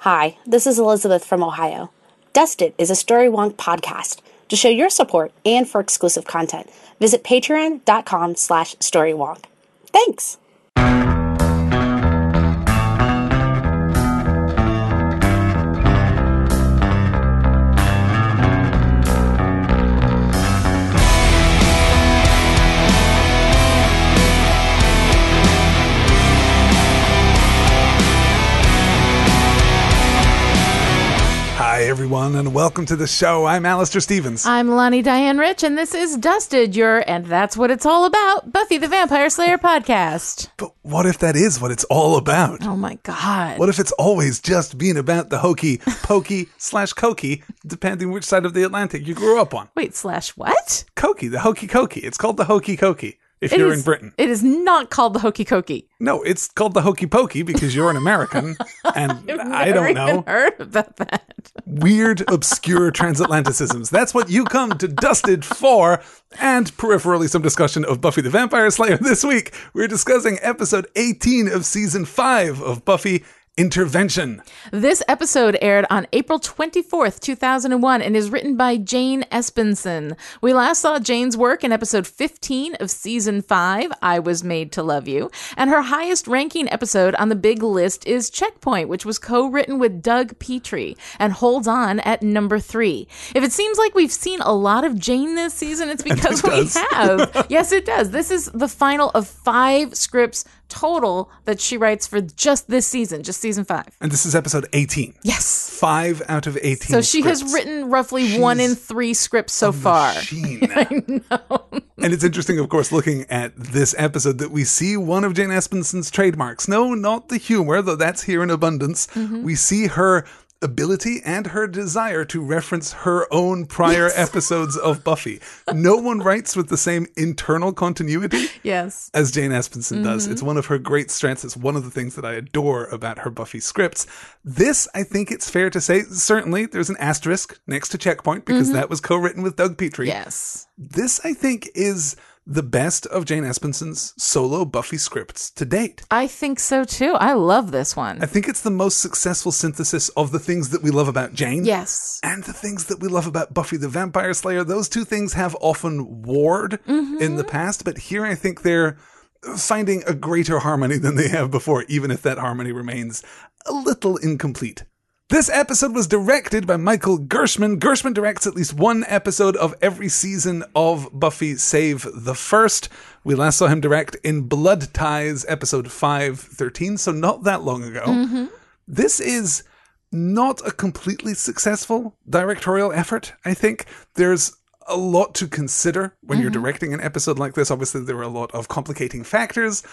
Hi, this is Elizabeth from Ohio. Dusted is a Story Wonk podcast. To show your support and for exclusive content, visit patreon.com slash storywonk. Thanks! Everyone, and welcome to the show. I'm Alastair Stephens. I'm Lani Diane Rich, and this is Dusted, your And That's What It's All About Buffy the Vampire Slayer podcast. but what if that is what it's all about? Oh my God. What if it's always just being about the hokey pokey slash cokey, depending which side of the Atlantic you grew up on? Wait, slash what? Cokey, the hokey cokey. It's called the hokey cokey if It you're is- in Britain. It is not called the Hokey Cokey. No, it's called the hokey pokey because you're an American, and I don't know. heard about that. weird, obscure transatlanticisms. That's what you come to Dusted for, and peripherally some discussion of Buffy the Vampire Slayer this week. We're discussing episode 18 of season 5 of Buffy Intervention. This episode aired on April 24th, 2001, and is written by Jane Espenson. We last saw Jane's work in episode 15 of season 5, I Was Made to Love You, and her highest ranking episode on the big list is Checkpoint, which was co written with Doug Petrie and holds on at number 3. If it seems like we've seen a lot of Jane this season, it's because we have. yes, it does. This is the final of five scripts total that she writes for just this season, just season 5. And this is episode 18. Yes. 5 out of 18. So she has written roughly one in three scripts so far. Machine. And it's interesting, of course, looking at this episode that we see one of Jane Espenson's trademarks. No, not the humor, though that's here in abundance. Mm-hmm. We see her ability and her desire to reference her own prior episodes of Buffy. No one writes with the same internal continuity Yes. as Jane Espenson does. Mm-hmm. It's one of her great strengths. It's one of the things that I adore about her Buffy scripts. This, I think it's fair to say, certainly there's an asterisk next to Checkpoint because Mm-hmm. that was co-written with Doug Petrie Yes. this I think is the best of Jane Espenson's solo Buffy scripts to date. I think so too. I love this one. I think it's the most successful synthesis of the things that we love about Jane. yes. And the things that we love about Buffy the Vampire Slayer. Those two things have often warred mm-hmm. in the past, but here I think they're finding a greater harmony than they have before, even if that harmony remains a little incomplete. This episode was directed by Michael Gershman. Gershman directs at least one episode of every season of Buffy, save the first. We last saw him direct in Blood Ties, episode 513, so not that long ago. Mm-hmm. This is not a completely successful directorial effort, I think. There's a lot to consider when you're mm-hmm. directing an episode like this. Obviously, there are a lot of complicating factors,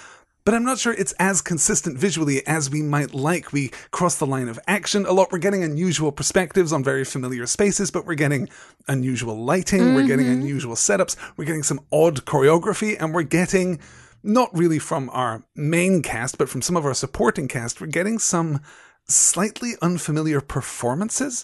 but I'm not sure it's as consistent visually as we might like. We cross the line of action a lot. We're getting unusual perspectives on very familiar spaces, but we're getting unusual lighting, we're getting mm-hmm. unusual setups, we're getting some odd choreography, and we're getting not really from our main cast, but from some of our supporting cast, we're getting some slightly unfamiliar performances.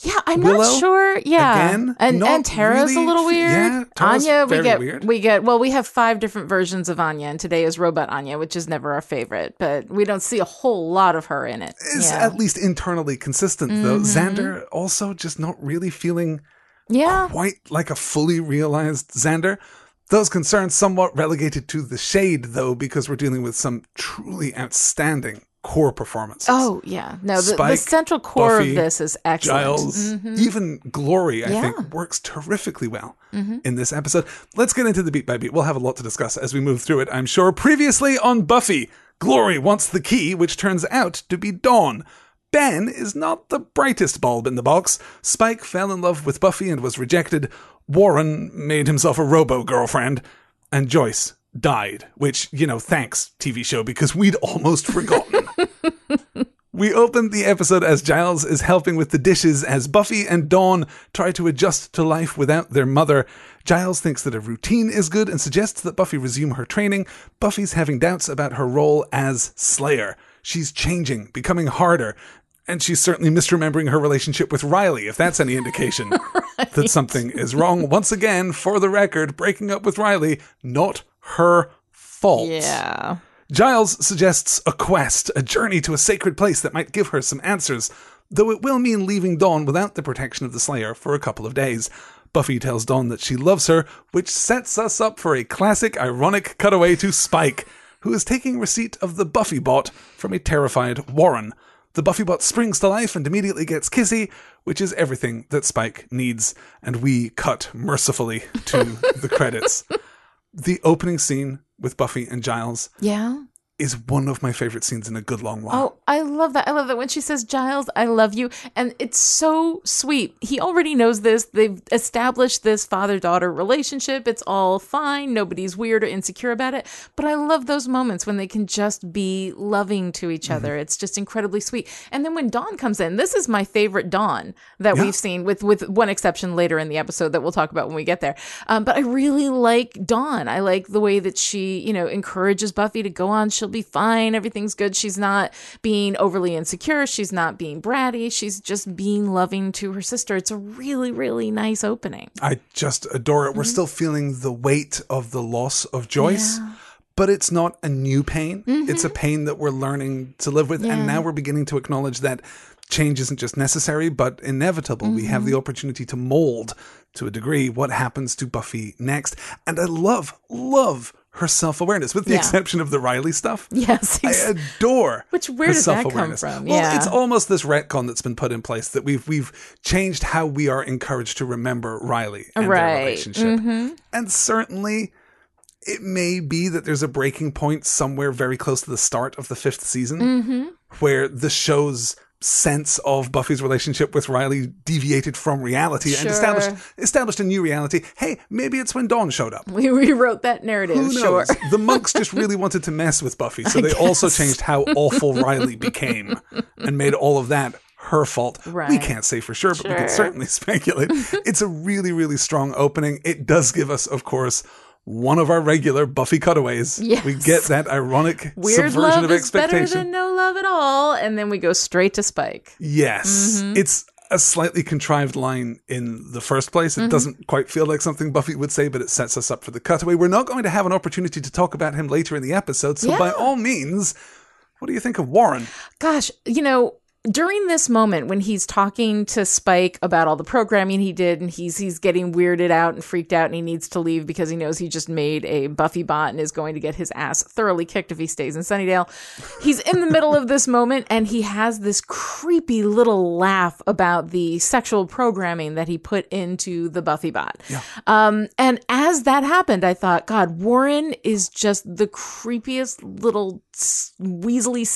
Yeah, I'm Willow, not sure. Yeah, again, and and Tara's really a little weird. yeah, Tara's Anya, we get weird. we get. Well, we have five different versions of Anya, and today is Robot Anya, which is never our favorite, but we don't see a whole lot of her in it. Is yeah. at least internally consistent, though. Mm-hmm. Xander also just not really feeling yeah. quite like a fully realized Xander. Those concerns somewhat relegated to the shade, though, because we're dealing with some truly outstanding core performances. Oh yeah, no. The, the central core Buffy, of this is excellent. Giles, mm-hmm. even Glory, I Yeah. think, works terrifically well mm-hmm. in this episode. Let's get into the beat by beat. We'll have a lot to discuss as we move through it, I'm sure. Previously on Buffy, Glory wants the key, which turns out to be Dawn. Ben is not the brightest bulb in the box. Spike fell in love with Buffy and was rejected. Warren made himself a robo girlfriend. And Joyce died, which, you know, thanks, TV show, because we'd almost forgotten. We open the episode as Giles is helping with the dishes as Buffy and Dawn try to adjust to life without their mother. Giles thinks that a routine is good and suggests that Buffy resume her training. Buffy's having doubts about her role as Slayer. She's changing, becoming harder, and she's certainly misremembering her relationship with Riley, if that's any indication that something is wrong. Once again, for the record, breaking up with Riley, not her fault. Yeah. Giles suggests a quest, a journey to a sacred place that might give her some answers, though it will mean leaving Dawn without the protection of the Slayer for a couple of days. Buffy tells Dawn that she loves her, which sets us up for a classic ironic cutaway to Spike, who is taking receipt of the Buffy bot from a terrified Warren. The Buffy bot springs to life and immediately gets kissy, which is everything that Spike needs, and we cut mercifully to the credits. The opening scene with Buffy and Giles Yeah. Is one of my favorite scenes in a good long while. Oh, I love that. I love that when she says, Giles, I love you. And it's so sweet. He already knows this. They've established this father daughter relationship. It's all fine. Nobody's weird or insecure about it. But I love those moments when they can just be loving to each other. It's just incredibly sweet. And then when Dawn comes in, this is my favorite Dawn that Yeah. we've seen, with, with one exception later in the episode that we'll talk about when we get there. Um, but I really like Dawn. I like the way that she, you know, encourages Buffy to go on. She'll be fine. Everything's good. She's not being overly insecure. She's not being bratty. She's just being loving to her sister. It's a really, really nice opening. I just adore it. We're mm-hmm. still feeling the weight of the loss of Joyce, but it's not a new pain. It's a mm-hmm. pain that we're learning to live with. And now we're beginning to acknowledge that change isn't just necessary, but inevitable. We have the mm-hmm. opportunity to mold to a degree what happens to Buffy next. And I love, love her self awareness, with the Yeah. exception of the Riley stuff. Yes. I adore Which- where her did that come from? Well, it's almost this retcon that's been put in place that we've we've changed how we are encouraged to remember Riley and their Right. Mm-hmm. relationship. And certainly it may be that there's a breaking point somewhere very close to the start of the fifth season Mm-hmm. where the show's sense of Buffy's relationship with Riley deviated from reality and established established a new reality. Hey, maybe it's when Dawn showed up. we rewrote that narrative. Who Sure. the monks just really wanted to mess with Buffy, so they also changed how awful Riley became and made all of that her fault. We can't say for sure, but we can certainly speculate. it's a really, really strong opening. It does give us, of course, one of our regular Buffy cutaways. Yes. We get that ironic Weird subversion love of is better than no love at all. And then we go straight to Spike. Yes. Mm-hmm. It's a slightly contrived line in the first place. It Mm-hmm. doesn't quite feel like something Buffy would say, but it sets us up for the cutaway. We're not going to have an opportunity to talk about him later in the episode, so by all means, what do you think of Warren? Gosh, you know, during this moment when he's talking to Spike about all the programming he did and he's he's getting weirded out and freaked out and he needs to leave because he knows he just made a Buffy bot and is going to get his ass thoroughly kicked if he stays in Sunnydale. He's in the middle of this moment and he has this creepy little laugh about the sexual programming that he put into the Buffy bot. Um, and as that happened, I thought, God, Warren is just the creepiest little weaselly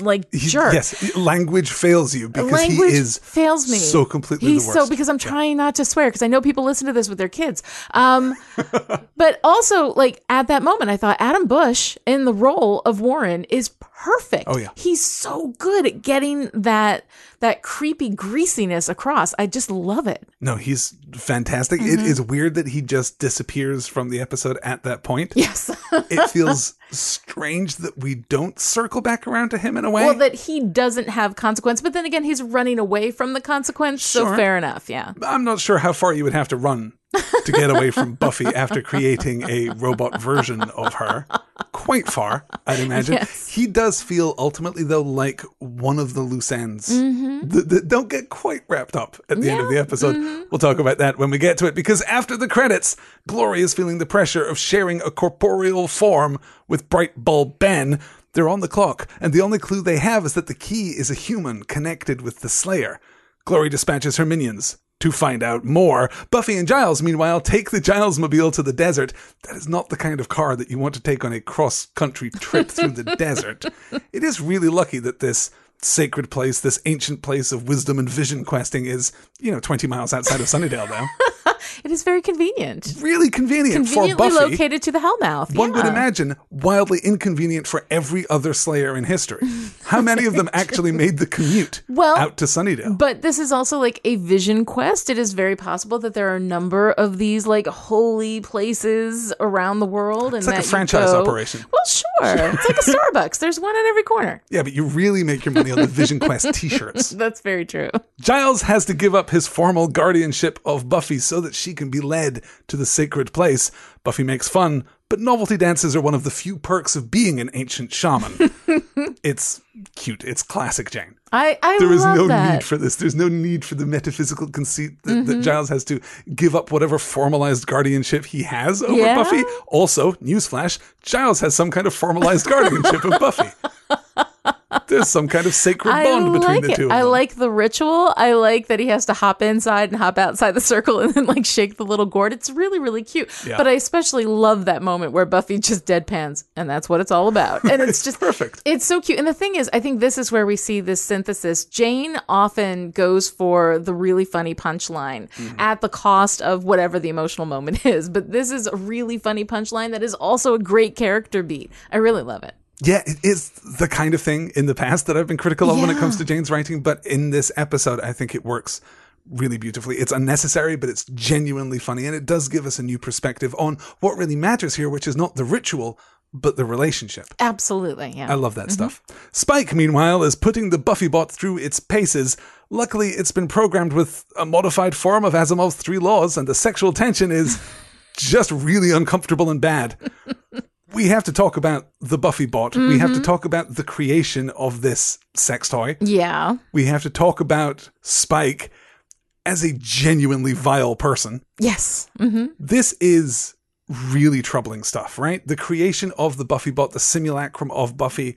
like He- jerk. Yes, language fails you because Language he is fails me. so completely He's so because I'm trying not to swear because I know people listen to this with their kids. Um, but also like at that moment, I thought Adam Busch in the role of Warren is perfect. Oh, yeah. he's so good at getting that that creepy greasiness across. I just love it. No, he's fantastic. Mm-hmm. It is weird that he just disappears from the episode at that point. Yes. it feels strange that we don't circle back around to him in a way. well, that he doesn't have consequence, but then again, he's running away from the consequence. So fair enough. Yeah. I'm not sure how far you would have to run to get away from Buffy after creating a robot version of her. Quite far, I'd imagine. Yes. He does feel ultimately, though, like one of the loose ends Mm-hmm. that, that don't get quite wrapped up at the end of the episode. Mm-hmm. We'll talk about that when we get to it, because after the credits, Glory is feeling the pressure of sharing a corporeal form with Bright Bulb Ben. They're on the clock, and the only clue they have is that the key is a human connected with the Slayer. Glory dispatches her minions to find out more. Buffy and Giles, meanwhile, take the Giles mobile to the desert. That is not the kind of car that you want to take on a cross country trip through the desert. It is really lucky that this sacred place, this ancient place of wisdom and vision questing is, you know, 20 miles outside of Sunnydale now. It is very convenient. Really convenient for Conveniently Buffy. located to the Hellmouth. One would imagine wildly inconvenient for every other Slayer in history. How many of them actually made the commute Well, out to Sunnydale? But this is also like a vision quest. It is very possible that there are a number of these like holy places around the world, and It's like a franchise go- operation. Well, sure, it's like a Starbucks. There's one in every corner. Yeah, but you really make your money on the Vision Quest t-shirts. That's very true. Giles has to give up his formal guardianship of Buffy so that she can be led to the sacred place. Buffy makes fun, but novelty dances are one of the few perks of being an ancient shaman. it's cute. It's classic Jane. I, I There is no that. need for this. There's no need for the metaphysical conceit that, that mm-hmm. Giles has to give up whatever formalized guardianship he has over Yeah. Buffy. Also, newsflash, Giles has some kind of formalized guardianship of Buffy. There's some kind of sacred bond between the it. two of I like the ritual. I like that he has to hop inside and hop outside the circle and then like shake the little gourd. It's really, really cute. Yeah. But I especially love that moment where Buffy just deadpans, and that's what it's all about. And it's just perfect. It's so cute. And the thing is, I think this is where we see this synthesis. Jane often goes for the really funny punchline Mm-hmm. at the cost of whatever the emotional moment is. But this is a really funny punchline that is also a great character beat. I really love it. Yeah, it is the kind of thing in the past that I've been critical of when it comes to Jane's writing, but in this episode, I think it works really beautifully. It's unnecessary, but it's genuinely funny, and it does give us a new perspective on what really matters here, which is not the ritual, but the relationship. Absolutely. Yeah. I love that mm-hmm. stuff. Spike, meanwhile, is putting the Buffy bot through its paces. Luckily, it's been programmed with a modified form of Asimov's three laws, and the sexual tension is just really uncomfortable and bad. We have to talk about the Buffy bot. We have to talk about the creation of this sex toy. yeah. We have to talk about Spike as a genuinely vile person. Yes. hmm This is really troubling stuff, right? The creation of the Buffy bot, the simulacrum of Buffy,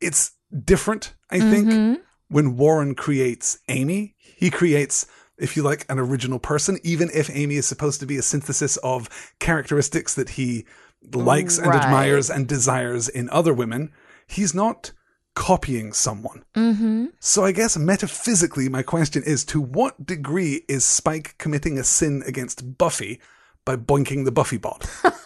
it's different, I think, when Warren creates Amy. He creates, if you like, an original person, even if Amy is supposed to be a synthesis of characteristics that he likes and Right. admires and desires in other women. He's not copying someone. hmm So I guess metaphysically, my question is to what degree is Spike committing a sin against Buffy by boinking the Buffy bot?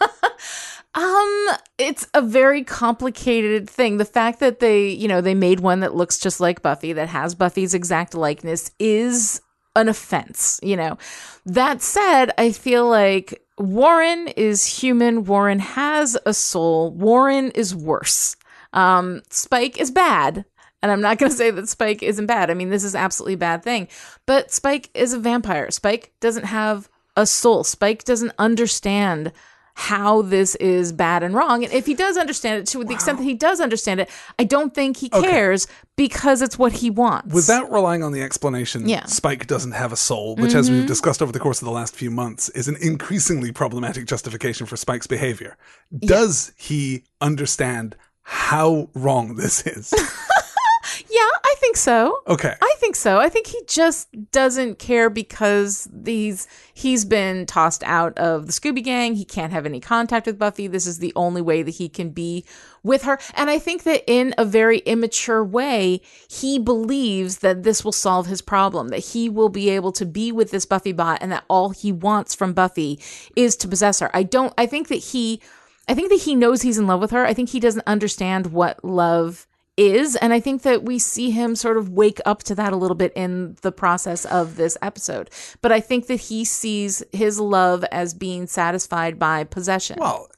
Um, it's a very complicated thing. The fact that they, you know, they made one that looks just like Buffy, that has Buffy's exact likeness, is an offense, you know. That said, I feel like Warren is human. Warren has a soul. Warren is worse. Um, Spike is bad. And I'm not going to say that Spike isn't bad. I mean, this is absolutely bad thing. But Spike is a vampire. Spike doesn't have a soul. Spike doesn't understand how this is bad and wrong. And if he does understand it to the extent that he does understand it, I don't think he cares because it's what he wants. Without relying on the explanation, Yeah. Spike doesn't have a soul, which, as we've mm-hmm. discussed over the course of the last few months, is an increasingly problematic justification for Spike's behavior. Does he understand how wrong this is? yeah, think so. Okay. I think so. I think he just doesn't care because these he's been tossed out of the Scooby Gang. He can't have any contact with Buffy. This is the only way that he can be with her. And I think that in a very immature way, he believes that this will solve his problem, that he will be able to be with this Buffy bot and that all he wants from Buffy is to possess her. I don't I think that he I think that he knows he's in love with her. I think he doesn't understand what love is. And I think that we see him sort of wake up to that a little bit in the process of this episode. But I think that he sees his love as being satisfied by possession. Well,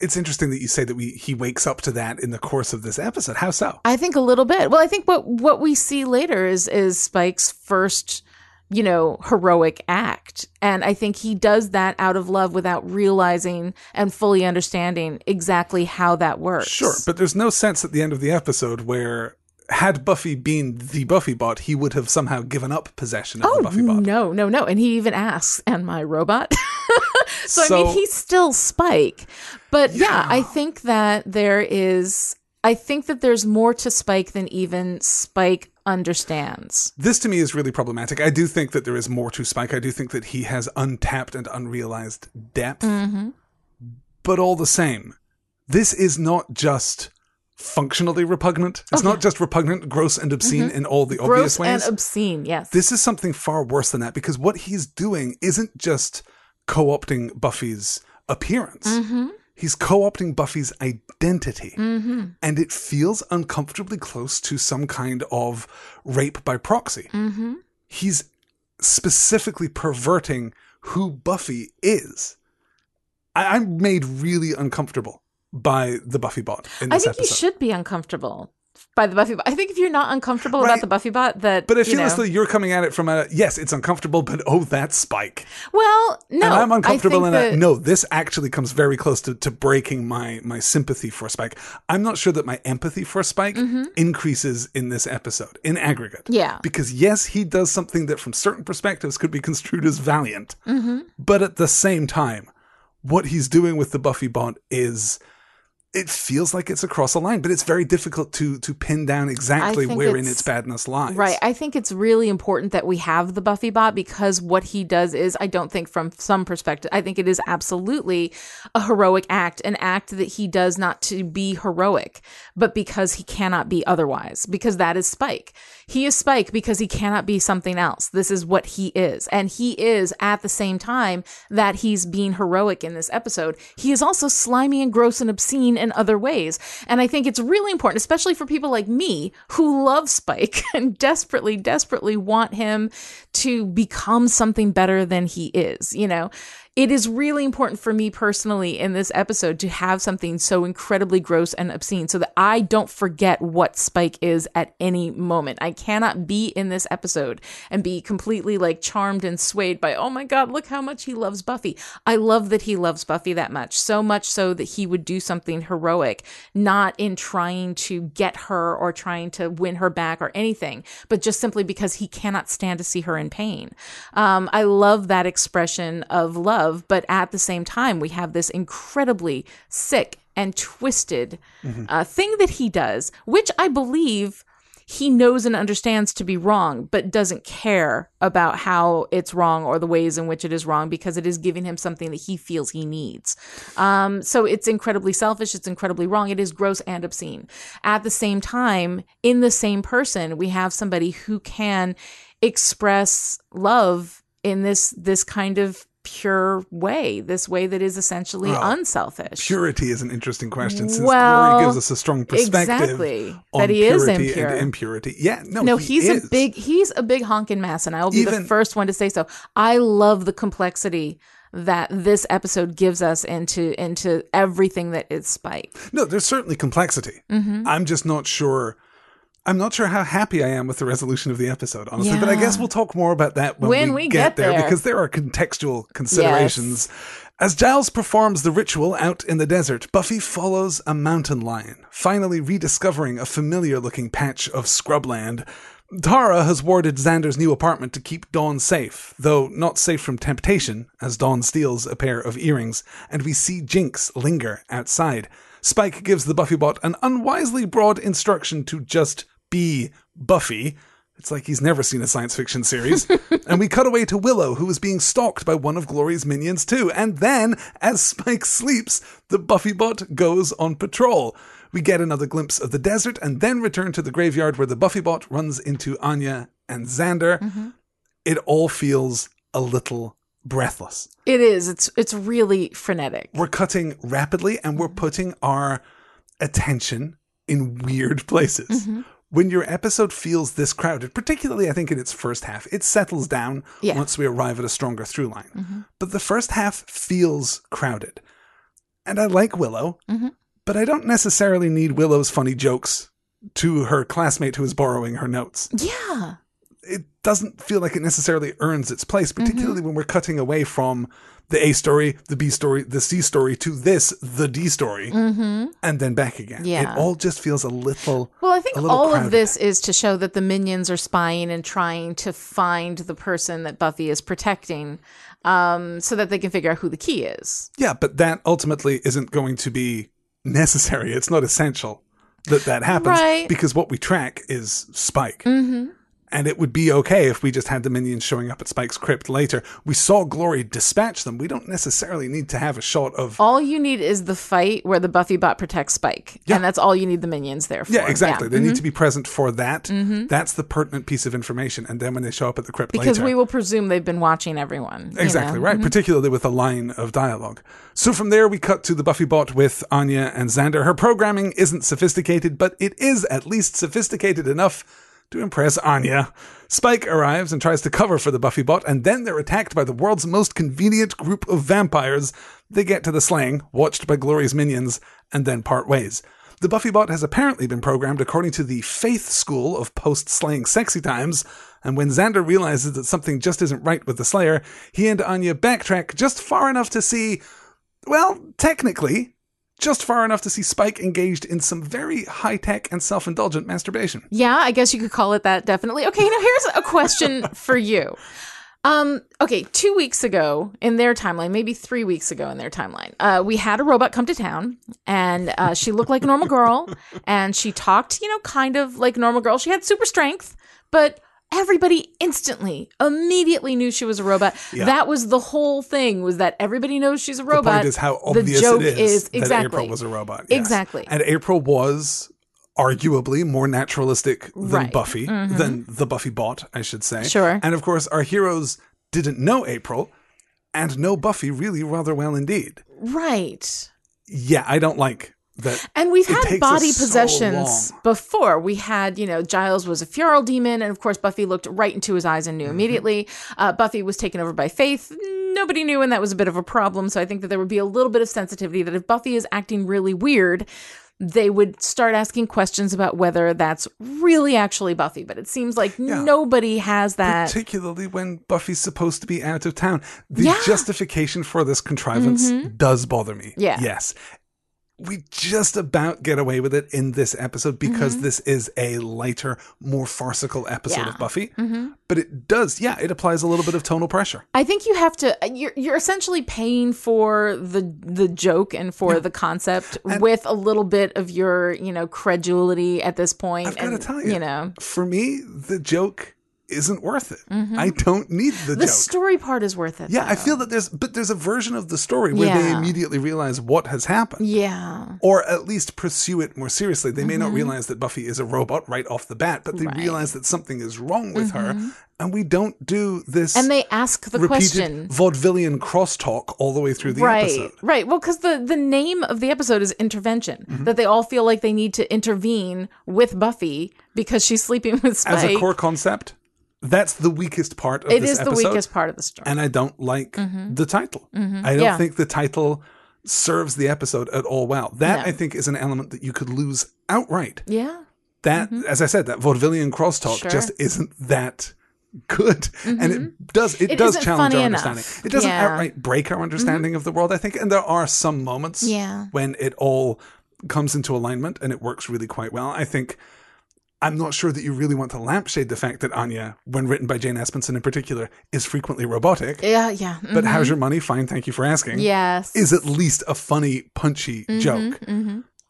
it's interesting that you say that we he wakes up to that in the course of this episode. How so? I think a little bit. Well, I think what what we see later is is Spike's first, you know, heroic act. And I think he does that out of love without realizing and fully understanding exactly how that works. Sure, but there's no sense at the end of the episode where had Buffy been the Buffy bot, he would have somehow given up possession of Oh the Buffy bot. no, no, no! And he even asks, "And my robot?" so, I mean, he's still Spike. But yeah. Yeah. I think that there is. I think that there's more to Spike than even Spike understands. This to me is really problematic. I do think that there is more to Spike. I do think that he has untapped and unrealized depth. Mm-hmm. But all the same, this is not just functionally repugnant. It's not just repugnant, gross, and obscene in all the obvious Mm-hmm. Gross ways. and obscene. Yes. this is something far worse than that because what he's doing isn't just co-opting Buffy's appearance. Mm-hmm. He's co-opting Buffy's identity. And it feels uncomfortably close to some kind of rape by proxy. mm-hmm. He's specifically perverting who Buffy is. I- I'm made really uncomfortable by the Buffy bot in I think episode. you should be uncomfortable. By the Buffy bot. I think if you're not uncomfortable about the Buffy bot, that But if you know, you're coming at it from a yes, it's uncomfortable, but oh, that's Spike. well, no, and I'm uncomfortable in that. No, this actually comes very close to, to breaking my my sympathy for Spike. I'm not sure that my empathy for Spike increases in this episode in aggregate. Mm-hmm. Yeah. because yes, he does something that from certain perspectives could be construed as valiant, Mm-hmm. but at the same time, what he's doing with the Buffy bot is. It feels like it's across a line, but it's very difficult to to pin down exactly wherein it's- its badness lies. Right. I think it's really important that we have the Buffy bot because what he does is, I don't think from some perspective, I think it is absolutely a heroic act, an act that he does not to be heroic, but because he cannot be otherwise, because that is Spike. He is Spike because he cannot be something else. This is what he is. And he is at the same time that he's being heroic in this episode. He is also slimy and gross and obscene in other ways. And I think it's really important, especially for people like me who love Spike and desperately, desperately want him to become something better than he is. You know, it is really important for me personally in this episode to have something so incredibly gross and obscene so that I don't forget what Spike is at any moment. I cannot be in this episode and be completely like charmed and swayed by, oh my God, look how much he loves Buffy. I love that he loves Buffy that much, so much so that he would do something heroic, not in trying to get her or trying to win her back or anything, but just simply because he cannot stand to see her in pain. Um, I love that expression of love, but at the same time, we have this incredibly sick and twisted uh, thing that he does, which I believe he knows and understands to be wrong, but doesn't care about how it's wrong or the ways in which it is wrong because it is giving him something that he feels he needs. Um, so it's incredibly selfish. It's incredibly wrong. It is gross and obscene. At the same time, in the same person, we have somebody who can express love in this this kind of pure way, this way that is essentially unselfish. Purity is an interesting question since Well, Glory gives us a strong perspective exactly, on that he is purity impure. and impurity. Yeah, no, No, he he's is. a big he's a big honking mass, and I will be the first one to say so. I love the complexity that this episode gives us into into everything that is Spike. No, there's certainly complexity. Mm-hmm. I'm just not sure. I'm not sure how happy I am with the resolution of the episode, honestly. But I guess we'll talk more about that when, When we, we get, get there, there. because there are contextual considerations. As Giles performs the ritual out in the desert, Buffy follows a mountain lion, finally rediscovering a familiar looking patch of scrubland. Tara has warded Xander's new apartment to keep Dawn safe, though not safe from temptation, as Dawn steals a pair of earrings, and we see Jinx linger outside. Spike gives the Buffy bot an unwisely broad instruction to just be Buffy. It's like he's never seen a science fiction series. and we cut away to Willow, who is being stalked by one of Glory's minions, too. And then, as Spike sleeps, the Buffy bot goes on patrol. We get another glimpse of the desert and then return to the graveyard where the Buffy bot runs into Anya and Xander. Mm-hmm. It all feels a little breathless. It is. It's it's really frenetic. We're cutting rapidly and we're putting our attention in weird places. Mm-hmm. When your episode feels this crowded, particularly I think in its first half, it settles down Yeah. Mm-hmm. once we arrive at a stronger through line. But the first half feels crowded. And I like Willow, Mm-hmm. but I don't necessarily need Willow's funny jokes to her classmate who is borrowing her notes Yeah. It doesn't feel like it necessarily earns its place, Mm-hmm. particularly when we're cutting away from the A story, the B story, the C story to this, the D story, and then back again. Mm-hmm. Yeah. It all just feels a little. Well, I think all crowded. of this is to show that the minions are spying and trying to find the person that Buffy is protecting, um, so that they can figure out who the key is. Yeah, but that ultimately isn't going to be necessary. It's not essential that that happens Right. because what we track is Spike. Mm-hmm. And it would be okay if we just had the minions showing up at Spike's crypt later. We saw Glory dispatch them. We don't necessarily need to have a shot of All you need is the fight where the Buffy bot protects Spike, Yeah. and that's all you need the minions there for. Yeah, exactly. Yeah. Mm-hmm. They need to be present for that. That's the pertinent piece of information. And then when they show up at the crypt because later, we will presume they've been watching everyone. exactly know? Mm-hmm. right, particularly with a line of dialogue. So from there, we cut to the Buffy bot with Anya and Xander. Her programming isn't sophisticated, but it is at least sophisticated enough to impress Anya. Spike arrives and tries to cover for the Buffy bot, and then they're attacked by the world's most convenient group of vampires. They get to the slaying, watched by Glory's minions, and then part ways. The Buffy bot has apparently been programmed according to the faith school of post slaying sexy times. And when Xander realizes that something just isn't right with the Slayer, he and Anya backtrack just far enough to see, well, technically, just far enough to see Spike engaged in some very high tech and self indulgent masturbation. Yeah, I guess you could call it that, definitely. Okay, now here's a question for you. Um, okay, two weeks ago in their timeline, maybe three weeks ago in their timeline, uh, we had a robot come to town and uh, she looked like a normal girl and she talked, you know, kind of like a normal girl. She had super strength, but everybody instantly, immediately knew she was a robot. Yeah. That was the whole thing was that everybody knows she's a robot The point is how the obvious joke it is, is that exactly April was a robot. yes. Exactly. And April was arguably more naturalistic than Right. Mm-hmm. Buffy, than the Buffy bot, I should say. Sure. And of course, our heroes didn't know April and know Buffy really rather well indeed. right. Yeah, I don't like that. And we've had body us so possessions before. We had, you know, Giles was a feral demon, and of course, Buffy looked right into his eyes and knew Mm-hmm. immediately. Uh, Buffy was taken over by Faith. Nobody knew, and that was a bit of a problem. So I think that there would be a little bit of sensitivity that if Buffy is acting really weird, they would start asking questions about whether that's really actually Buffy. But it seems like nobody has that. Particularly when Buffy's supposed to be out of town. The Yeah. justification for this contrivance does bother me. Yeah. Yes. We just about get away with it in this episode because Mm-hmm. this is a lighter, more farcical episode Yeah. of Buffy. But it does, yeah, it applies a little bit of tonal pressure. I think you have to. You're you're essentially paying for the the joke and for the concept with a little bit of your you know credulity at this point. I've got to tell you, you know, for me, the joke isn't worth it. I don't need the, Mm-hmm. the joke. story part is worth it. yeah, I feel that there's, but there's a version of the story where they immediately realize what has happened. Yeah, or at least pursue it more seriously. They may Mm-hmm. not realize that Buffy is a robot right off the bat, but they realize that something is wrong with her, and we don't do this Mm-hmm. and they ask the question. vaudevillian crosstalk all the way through the Right, episode. right. Well, because the the name of the episode is intervention. Mm-hmm. That they all feel like they need to intervene with Buffy because she's sleeping with Spike. As a core concept, that's the weakest part of it this is the episode, weakest part of the story. and I don't like the title. I don't Mm-hmm. Yeah. think the title serves the episode at all well. That No. I think is an element that you could lose outright. yeah, that as i said that vaudevillian crosstalk Mm-hmm. Sure. just isn't that good and it does it, It does challenge our enough. understanding it doesn't Yeah. Mm-hmm. outright break our understanding of the world i think and there are some moments Yeah. when it all comes into alignment and it works really quite well i think I'm not sure that you really want to lampshade the fact that Anya, when written by Jane Espenson in particular, is frequently robotic. yeah, yeah. But how's your money? Fine, thank you for asking Yes. is at least a funny, punchy Mm-hmm, joke.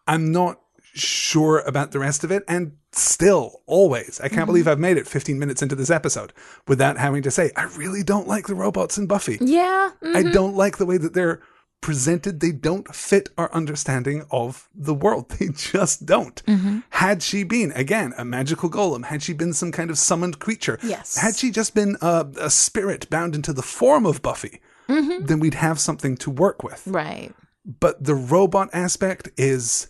I'm not sure about the rest of it. And still, always, I can't Mm-hmm. believe I've made it 15 minutes into this episode without having to say, I really don't like the robots in Buffy. yeah. I don't like the way that they're presented. They don't fit our understanding of the world. They just don't. Mm-hmm. Had she been, again, a magical golem, had she been some kind of summoned creature, Yes. had she just been a, a spirit bound into the form of Buffy, Mm-hmm. then we'd have something to work with Right. but the robot aspect is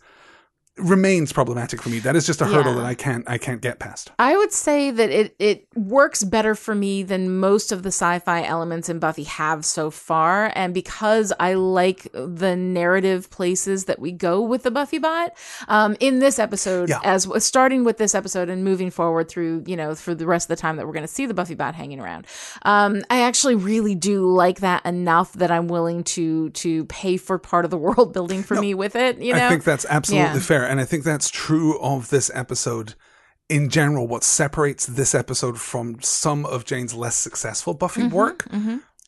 remains problematic for me. That is just a hurdle that I can't I can't get past. I would say that it it works better for me than most of the sci-fi elements in Buffy have so far, and because I like the narrative places that we go with the Buffy bot, um, in this episode, Yeah. as starting with this episode and moving forward through you know for the rest of the time that we're going to see the Buffy bot hanging around, um, I actually really do like that enough that I'm willing to to pay for part of the world building for me with it. You know, I think that's absolutely Yeah. fair and I think that's true of this episode in general what separates this episode from some of Jane's less successful Buffy Mm-hmm, work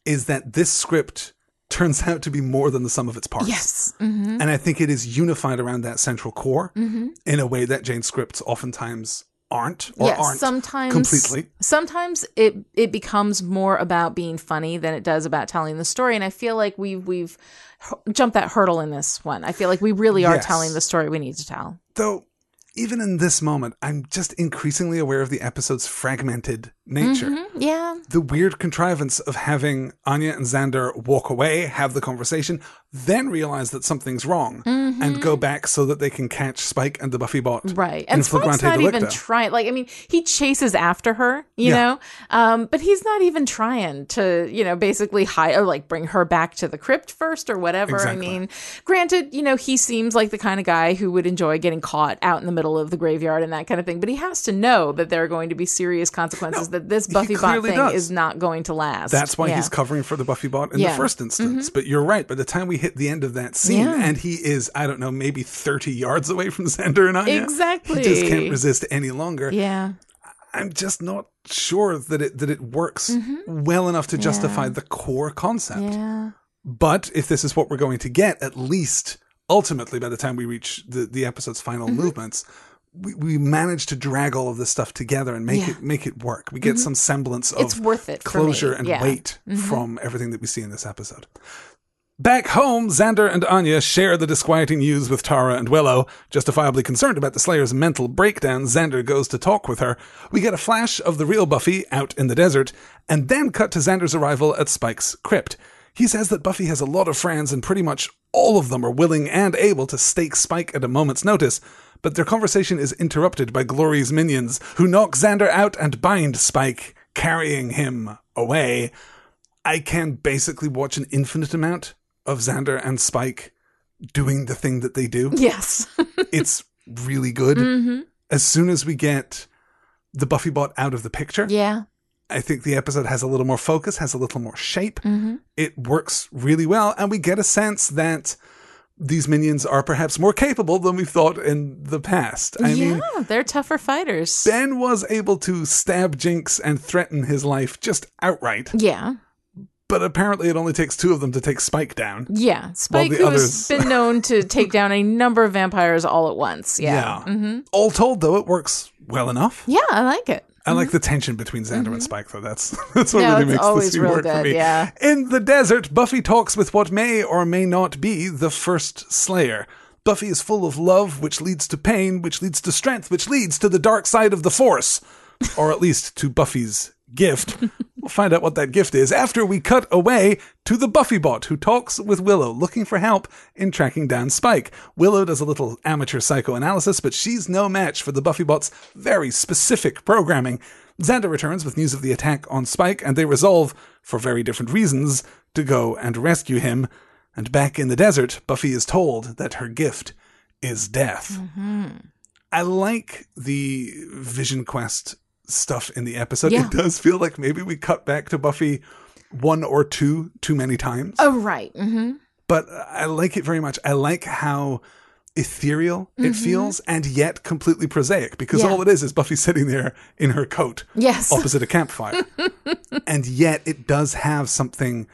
is that this script turns out to be more than the sum of its parts. yes. hmm And I think it is unified around that central core Mm-hmm. in a way that Jane's scripts oftentimes aren't or aren't sometimes completely. Sometimes it it becomes more about being funny than it does about telling the story, and I feel like we've we've jumped that hurdle in this one. I feel like we really are Yes. telling the story we need to tell. Though, even in this moment, I'm just increasingly aware of the episode's fragmented nature. Yeah. The weird contrivance of having Anya and Xander walk away, have the conversation, then realize that something's wrong and go back so that they can catch Spike and the Buffy bot. Mm-hmm. Right. And Spike's not even trying. Like, I mean, he chases after her, you Yeah. know, um, but he's not even trying to, you know, basically hide or like bring her back to the crypt first or whatever. Exactly. I mean, granted, you know, he seems like the kind of guy who would enjoy getting caught out in the middle of the graveyard and that kind of thing, but he has to know that there are going to be serious consequences, that this Buffy bot thing does. is not going to last. That's why Yeah. he's covering for the Buffy bot in Yeah. Mm-hmm. the first instance. But you're right. By the time we hit the end of that scene, Yeah. and he is, I don't know, maybe 30 yards away from Xander and Anya. Exactly. He just can't resist any longer. Yeah. I'm just not sure that it that it works well enough to justify the core concept. Mm-hmm. Yeah. But if this is what we're going to get, at least ultimately by the time we reach the, the episode's final Mm-hmm. movements, we, we manage to drag all of this stuff together and make Yeah. it make it work. We get some semblance of It's worth it closure and Yeah. Mm-hmm. weight from everything that we see in this episode. Back home, Xander and Anya share the disquieting news with Tara and Willow. Justifiably concerned about the Slayer's mental breakdown, Xander goes to talk with her. We get a flash of the real Buffy out in the desert, and then cut to Xander's arrival at Spike's crypt. He says that Buffy has a lot of friends, and pretty much all of them are willing and able to stake Spike at a moment's notice. But their conversation is interrupted by Glory's minions, who knock Xander out and bind Spike, carrying him away. I can basically watch an infinite amount of Xander and Spike doing the thing that they do. Yes. it's really good. Mm-hmm. As soon as we get the Buffy bot out of the picture, yeah. I think the episode has a little more focus, has a little more shape. Mm-hmm. It works really well, and we get a sense that these minions are perhaps more capable than we've thought in the past. I yeah, mean, they're tougher fighters. Ben was able to stab Jinx and threaten his life just outright, yeah. but apparently it only takes two of them to take Spike down. Yeah. Spike, the who others- has been known to take down a number of vampires all at once. Yeah. Mm-hmm. All told, though, it works well enough. Yeah, I like it. I like the tension between Xander and Spike, though. That's that's what Mm-hmm. No, really makes always scene work for me. yeah. In the desert, Buffy talks with what may or may not be the first Slayer. Buffy is full of love, which leads to pain, which leads to strength, which leads to the dark side of the Force, or at least to Buffy's gift. We'll find out what that gift is after we cut away to the Buffy bot who talks with Willow looking for help in tracking down Spike. Willow does a little amateur psychoanalysis, but she's no match for the Buffy bot's very specific programming. Xander returns with news of the attack on Spike, and they resolve, for very different reasons, to go and rescue him. And back in the desert, Buffy is told that her gift is death. Mm-hmm. I like the Vision Quest stuff in the episode. Yeah. It does feel like maybe we cut back to Buffy one or two too many times, Oh, right. Mm-hmm. but I like it very much. I like how ethereal it feels and yet completely prosaic because Mm-hmm. Yeah. all it is is Buffy sitting there in her coat Yes. opposite a campfire. and yet it does have something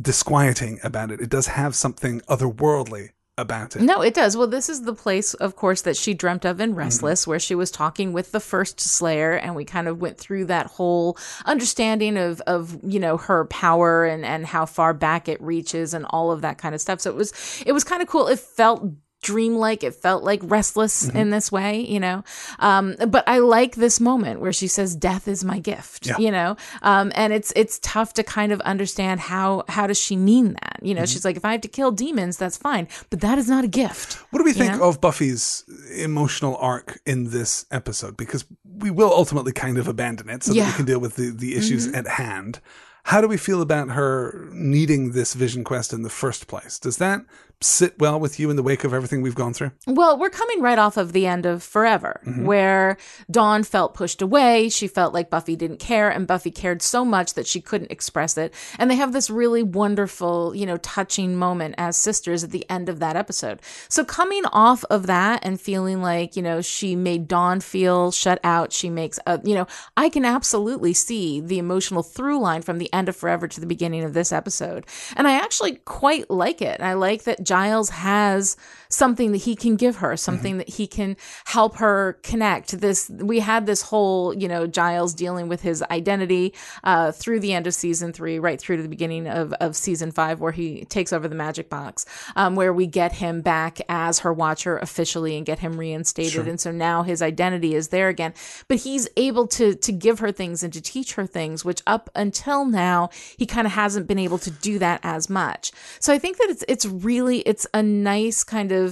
disquieting about it. It does have something otherworldly about it. No, it does. Well, this is the place, of course, that she dreamt of Mm-hmm. in Restless, where she was talking with the first Slayer, and we kind of went through that whole understanding of, of you know, her power and and how far back it reaches and all of that kind of stuff. So it was it was kind of cool. It felt dreamlike. It felt like restless Mm-hmm. in this way, you know. Um, but I like this moment where she says, "Death is my gift," Yeah. you know. Um, and it's it's tough to kind of understand how how does she mean that? You know, Mm-hmm. she's like, if I have to kill demons, that's fine, but that is not a gift. What do we think know? of Buffy's emotional arc in this episode? Because we will ultimately kind of abandon it so that Yeah. Mm-hmm. we can deal with the, the issues at hand. How do we feel about her needing this vision quest in the first place? Does that sit well with you in the wake of everything we've gone through? Well, we're coming right off of the end of Forever, Mm-hmm. where Dawn felt pushed away. She felt like Buffy didn't care, and Buffy cared so much that she couldn't express it. And they have this really wonderful, you know, touching moment as sisters at the end of that episode. So coming off of that and feeling like, you know, she made Dawn feel shut out, she makes, a, you know, I can absolutely see the emotional through line from the end of Forever to the beginning of this episode. And I actually quite like it. I like that Giles has something that he can give her, something that he can help her connect. This we had this whole, you know, Giles dealing with his identity uh, through the end of season three, right through to the beginning of, of season five, where he takes over the magic box, um, where we get him back as her watcher officially and get him reinstated. And so now his identity is there again. But he's able to to give her things and to teach her things, which up until now he kind of hasn't been able to do that as much. So I think that it's it's really it's a nice kind of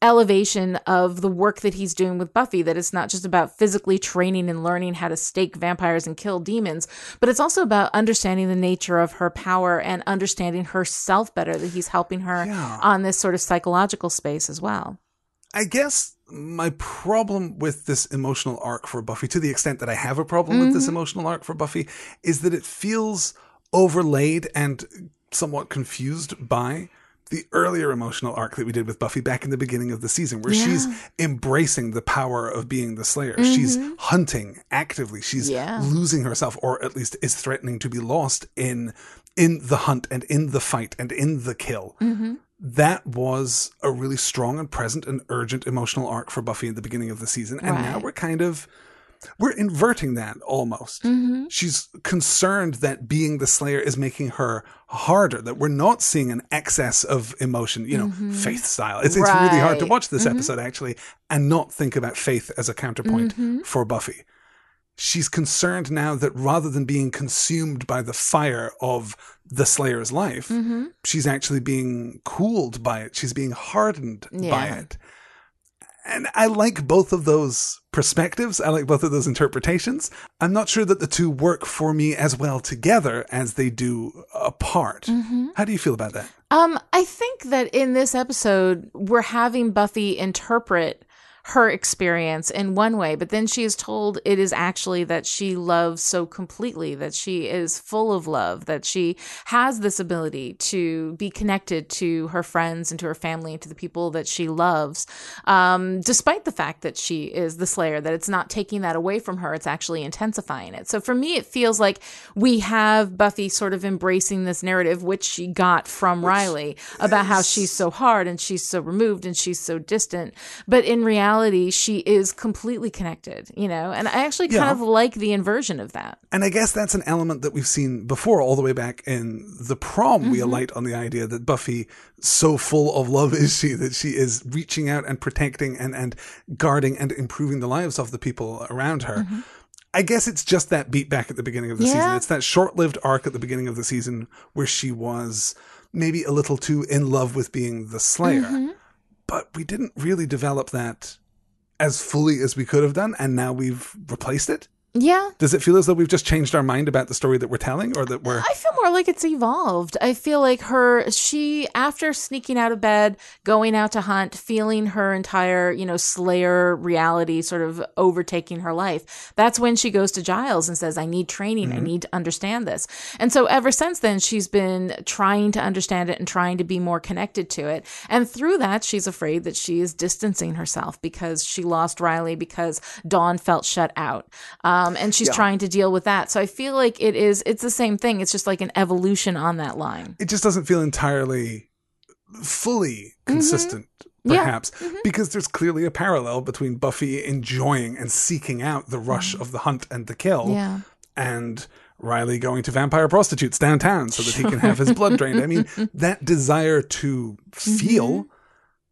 elevation of the work that he's doing with Buffy that it's not just about physically training and learning how to stake vampires and kill demons, but it's also about understanding the nature of her power and understanding herself better that he's helping her Yeah. on this sort of psychological space as well. I guess my problem with this emotional arc for Buffy, to the extent that I have a problem with this mm-hmm. emotional arc for Buffy, is that it feels overlaid and somewhat confused by the earlier emotional arc that we did with Buffy back in the beginning of the season, where she's embracing the power of being the Slayer. Mm-hmm. She's hunting actively. She's Yeah. losing herself, or at least is threatening to be lost in in the hunt and in the fight and in the kill mm-hmm. that was a really strong and present and urgent emotional arc for Buffy in the beginning of the season. And now we're kind of we're inverting that almost. Mm-hmm. She's concerned that being the Slayer is making her harder, that we're not seeing an excess of emotion, you know, faith style. It's, it's really hard to Mm-hmm. Watch this episode actually and not think about faith as a counterpoint Mm-hmm. for Buffy. She's concerned now that rather than being consumed by the fire of the Slayer's life, Mm-hmm. she's actually being cooled by it. She's being hardened by it. And I like both of those perspectives. I like both of those interpretations. I'm not sure that the two work for me as well together as they do apart. Mm-hmm. How do you feel about that? Um, I think that in this episode, we're having Buffy interpret her experience in one way, but then she is told it is actually that she loves so completely, that she is full of love, that she has this ability to be connected to her friends and to her family and to the people that she loves, um, despite the fact that she is the Slayer, that it's not taking that away from her, it's actually intensifying it. So for me, it feels like we have Buffy sort of embracing this narrative, which she got from Riley, about how she's so hard and she's so removed and she's so distant. But in reality, she is completely connected, you know? And I actually kind Yeah. of like the inversion of that. And I guess that's an element that we've seen before, all the way back in the prom. We mm-hmm. alight on the idea that Buffy, so full of love is she, that she is reaching out and protecting and, and guarding and improving the lives of the people around her. Mm-hmm. I guess it's just that beat back at the beginning of the season. It's that short lived arc at the beginning of the season where she was maybe a little too in love with being the Slayer. Mm-hmm. But we didn't really develop that as fully as we could have done. And now we've replaced it. Yeah. Does it feel as though we've just changed our mind about the story that we're telling, or that we're I feel more like it's evolved. I feel like her, she, after sneaking out of bed, going out to hunt, feeling her entire, you know, Slayer reality sort of overtaking her life, that's when she goes to Giles and says, I need training. I need to understand this. And so ever since then, she's been trying to understand it and trying to be more connected to it. And through that, she's afraid that she is distancing herself because she lost Riley, because Dawn felt shut out. Um, and she's trying to deal with that. So I feel like it is, it's the same thing. It's just like an evolution on that line. it just doesn't feel entirely fully consistent, Mm-hmm. Yeah. Mm-hmm. perhaps, because there's clearly a parallel between Buffy enjoying and seeking out the rush of the hunt and the kill, Mm-hmm. Yeah. and Riley going to vampire prostitutes downtown so that he can have his blood drained. I mean, that desire to feel. Mm-hmm.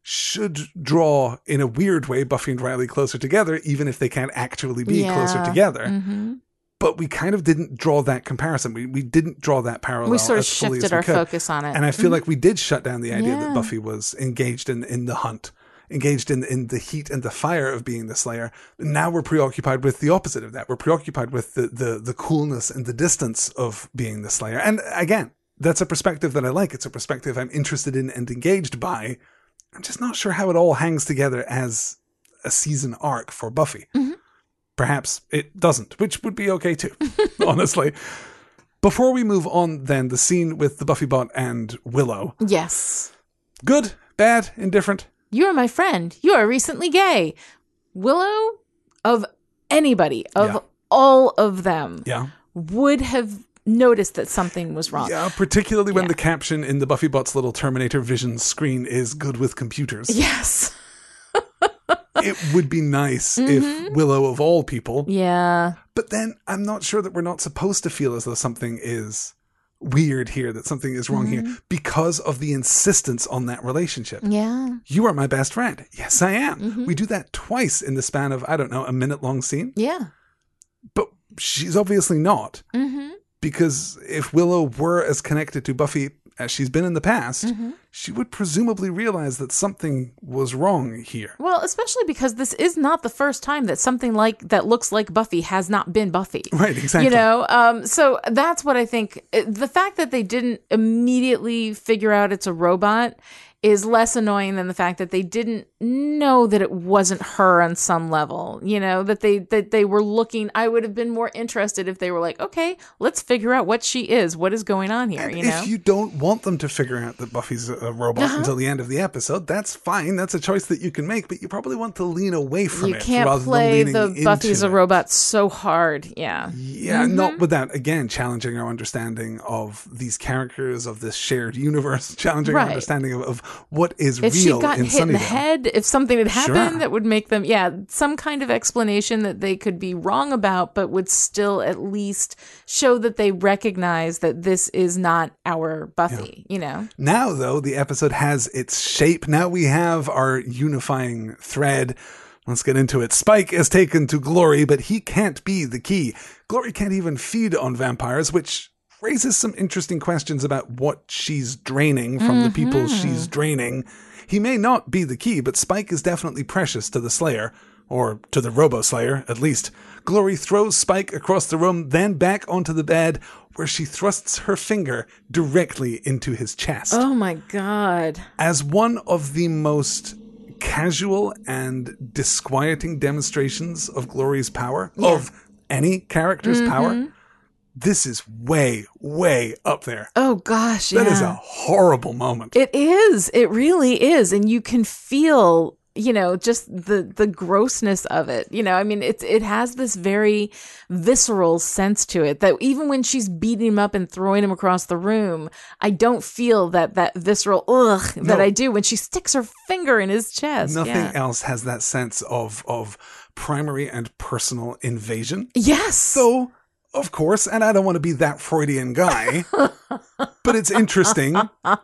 Should draw in a weird way Buffy and Riley closer together, even if they can't actually be closer Yeah. together. hmm But we kind of didn't draw that comparison. We we didn't draw that parallel. We sort of shifted our could. focus on it. And I feel like we did shut down the idea that Buffy was engaged in, in the hunt, engaged in, in the heat and the fire of being the Slayer. Now we're preoccupied with the opposite of that. We're preoccupied with the, the, the coolness and the distance of being the Slayer. And again, that's a perspective that I like. It's a perspective I'm interested in and engaged by. I'm just not sure how it all hangs together as a season arc for Buffy. Mm-hmm. Perhaps it doesn't, which would be okay too, honestly. Before we move on, then, the scene with the Buffy bot and Willow. yes. Good, bad, indifferent. You are my friend. You are recently gay. Willow, of anybody, of Yeah. all of them, Yeah. would have noticed that something was wrong. Yeah, particularly when Yeah. the caption in the Buffy Bot's little Terminator Vision screen is "good with computers." Yes. it would be nice Mm-hmm. if Willow, of all people, Yeah. but then I'm not sure that we're not supposed to feel as though something is weird here, that something is wrong Mm-hmm. here, because of the insistence on that relationship. Yeah. You are my best friend. Yes, I am. Mm-hmm. We do that twice in the span of, I don't know, a minute long scene. Yeah. But she's obviously not. Mm-hmm. Because if Willow were as connected to Buffy as she's been in the past, Mm-hmm. she would presumably realize that something was wrong here. Well, especially because this is not the first time that something like that looks like Buffy has not been Buffy. Right, exactly. You know, um, so that's what I think. uh, The fact that they didn't immediately figure out it's a robot is less annoying than the fact that they didn't know that it wasn't her on some level. You know, that they that they were looking. I would have been more interested if they were like, okay, let's figure out what she is. What is going on here? And you know. Uh-huh. if you don't want them to figure out that Buffy's a robot until the end of the episode, that's fine. That's a choice that you can make, but you probably want to lean away from you it can't play the Buffy's a it. robot so hard. Yeah. Yeah, Mm-hmm. not without again challenging our understanding of these characters of this shared universe, challenging our understanding of, of what is if real she'd gotten hit in the head, if something had happened Sure. that would make them, yeah, some kind of explanation that they could be wrong about, but would still at least show that they recognize that this is not our Buffy, you know? Now, though, the episode has its shape. Now we have our unifying thread. Let's get into it. Spike is taken to Glory, but he can't be the key. Glory can't even feed on vampires, which raises some interesting questions about what she's draining from the people she's draining. He may not be the key, but Spike is definitely precious to the Slayer, or to the Robo Slayer, at least. Glory throws Spike across the room, then back onto the bed, where she thrusts her finger directly into his chest Oh my God. as one of the most casual and disquieting demonstrations of Glory's power, of any character's Mm-hmm. power, this is way, way up there. Oh gosh. That yeah. is a horrible moment. It is. It really is. And you can feel, you know, just the the grossness of it. You know, I mean, it's it has this very visceral sense to it that even when she's beating him up and throwing him across the room, I don't feel that that visceral ugh that No. I do when she sticks her finger in his chest. Nothing Yeah. else has that sense of of primary and personal invasion. Yes. So, of course, and I don't want to be that Freudian guy, but it's interesting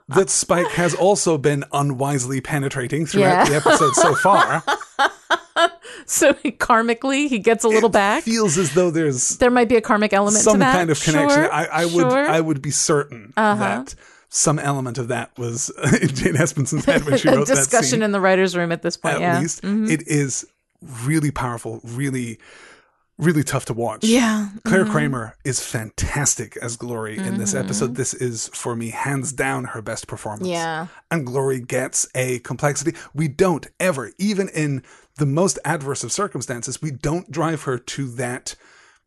that Spike has also been unwisely penetrating throughout Yeah. the episode so far. so karmically, he gets a little back. Feels as though there's there might be a karmic element some kind of connection. Sure, I, I would sure. Uh-huh. I would be certain that some element of that was in Jane Espenson's head when she wrote discussion that scene. Discussion in the writer's room at this point. at yeah. least Mhm. it is really powerful, really, really tough to watch. Yeah. Claire Mm-hmm. Kramer is fantastic as Glory in this episode. This is, for me, hands down her best performance. Yeah. And Glory gets a complexity. We don't ever, even in the most adverse of circumstances, we don't drive her to that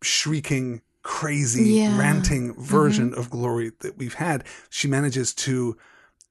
shrieking, crazy, Yeah. Mm-hmm. ranting version of Glory that we've had. She manages to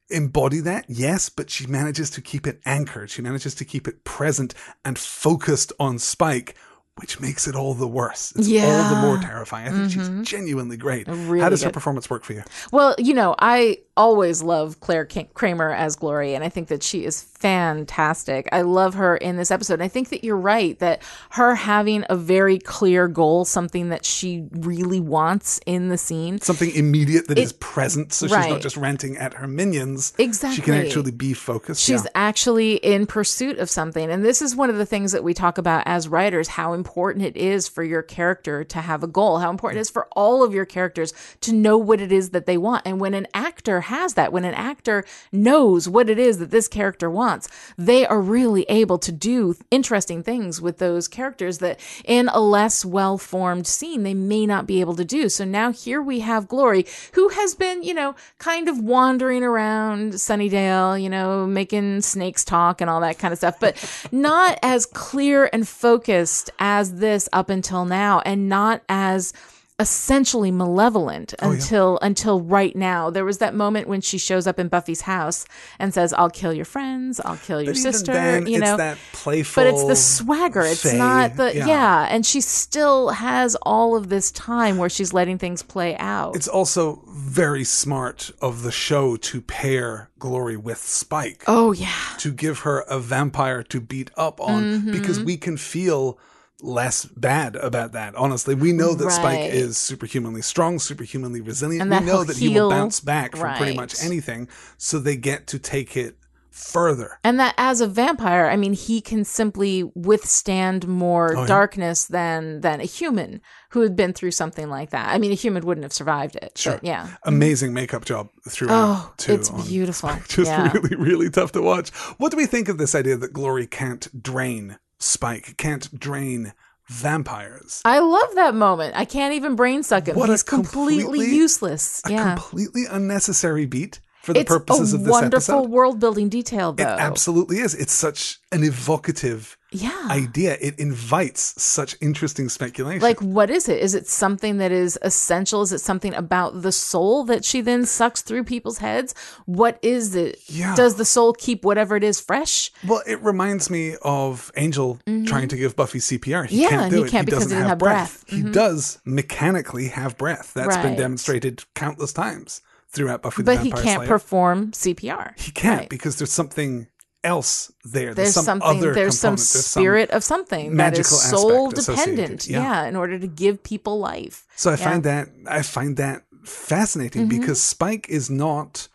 embody that, yes, but she manages to keep it anchored. She manages to keep it present and focused on Spike, which makes it all the worse. It's all the Mm-hmm. more terrifying. I think she's genuinely great. Really How does her performance work for you? Well, you know, I always love Claire Kramer as Glory, and I think that she is fantastic. I love her in this episode. And I think that you're right that her having a very clear goal, something that she really wants in the scene. Something immediate that is present, so she's not just ranting at her minions. Exactly, she can actually be focused. She's yeah. actually in pursuit of something. And this is one of the things that we talk about as writers how important it is for your character to have a goal, how important it is for all of your characters to know what it is that they want. And when an actor has that, when an actor knows what it is that this character wants, they are really able to do interesting things with those characters that in a less well formed scene they may not be able to do. So now here we have Glory, who has been, you know, kind of wandering around Sunnydale, you know, making snakes talk and all that kind of stuff, but not as clear and focused as this up until now, and not as essentially malevolent Oh, yeah. until until right now. There was that moment when she shows up in Buffy's house and says, "I'll kill your friends, I'll kill your But sister." then, you it's know, that playful. but it's the swagger. It's fey, not the yeah. yeah. And she still has all of this time where she's letting things play out. It's also very smart of the show to pair Glory with Spike. oh yeah, to give her a vampire to beat up on because Mm-hmm. we can feel less bad about that. Honestly, we know that Spike is superhumanly strong, superhumanly resilient. We know that he will bounce back from pretty much anything. So they get to take it further. and that as a vampire, I mean, he can simply withstand more Oh, yeah. darkness than than a human who had been through something like that. I mean, a human wouldn't have survived it. Sure. But yeah. Amazing makeup job throughout. Oh, too, it's beautiful. Spike. Just Yeah. really, really tough to watch. What do we think of this idea that Glory can't drain Spike, can't drain vampires? I love that moment. I can't even brain suck him. What He's completely, completely- useless. A yeah. completely unnecessary beat for the it's purposes of this wonderful episode. Wonderful world building detail, though. It absolutely is. It's such an evocative yeah. idea. It invites such interesting speculation. like, what is it? Is it something that is essential? Is it something about the soul that she then sucks through people's heads? What is it? Yeah. Does the soul keep whatever it is fresh? well, it reminds me of Angel trying to give Buffy CPR. He Mm-hmm. Yeah, can't and do he it. can't because he doesn't have breath. Mm-hmm. He does mechanically have breath. That's been demonstrated countless times throughout Buffy the But he can't Slayer. perform CPR. he can't Right. because there's something else there. There's, There's some something. There's some component. There's some- spirit of something that magical is soul dependent. yeah. Yeah. in order to give people life. So I Yeah. find that I find that fascinating Mm-hmm. because Spike is not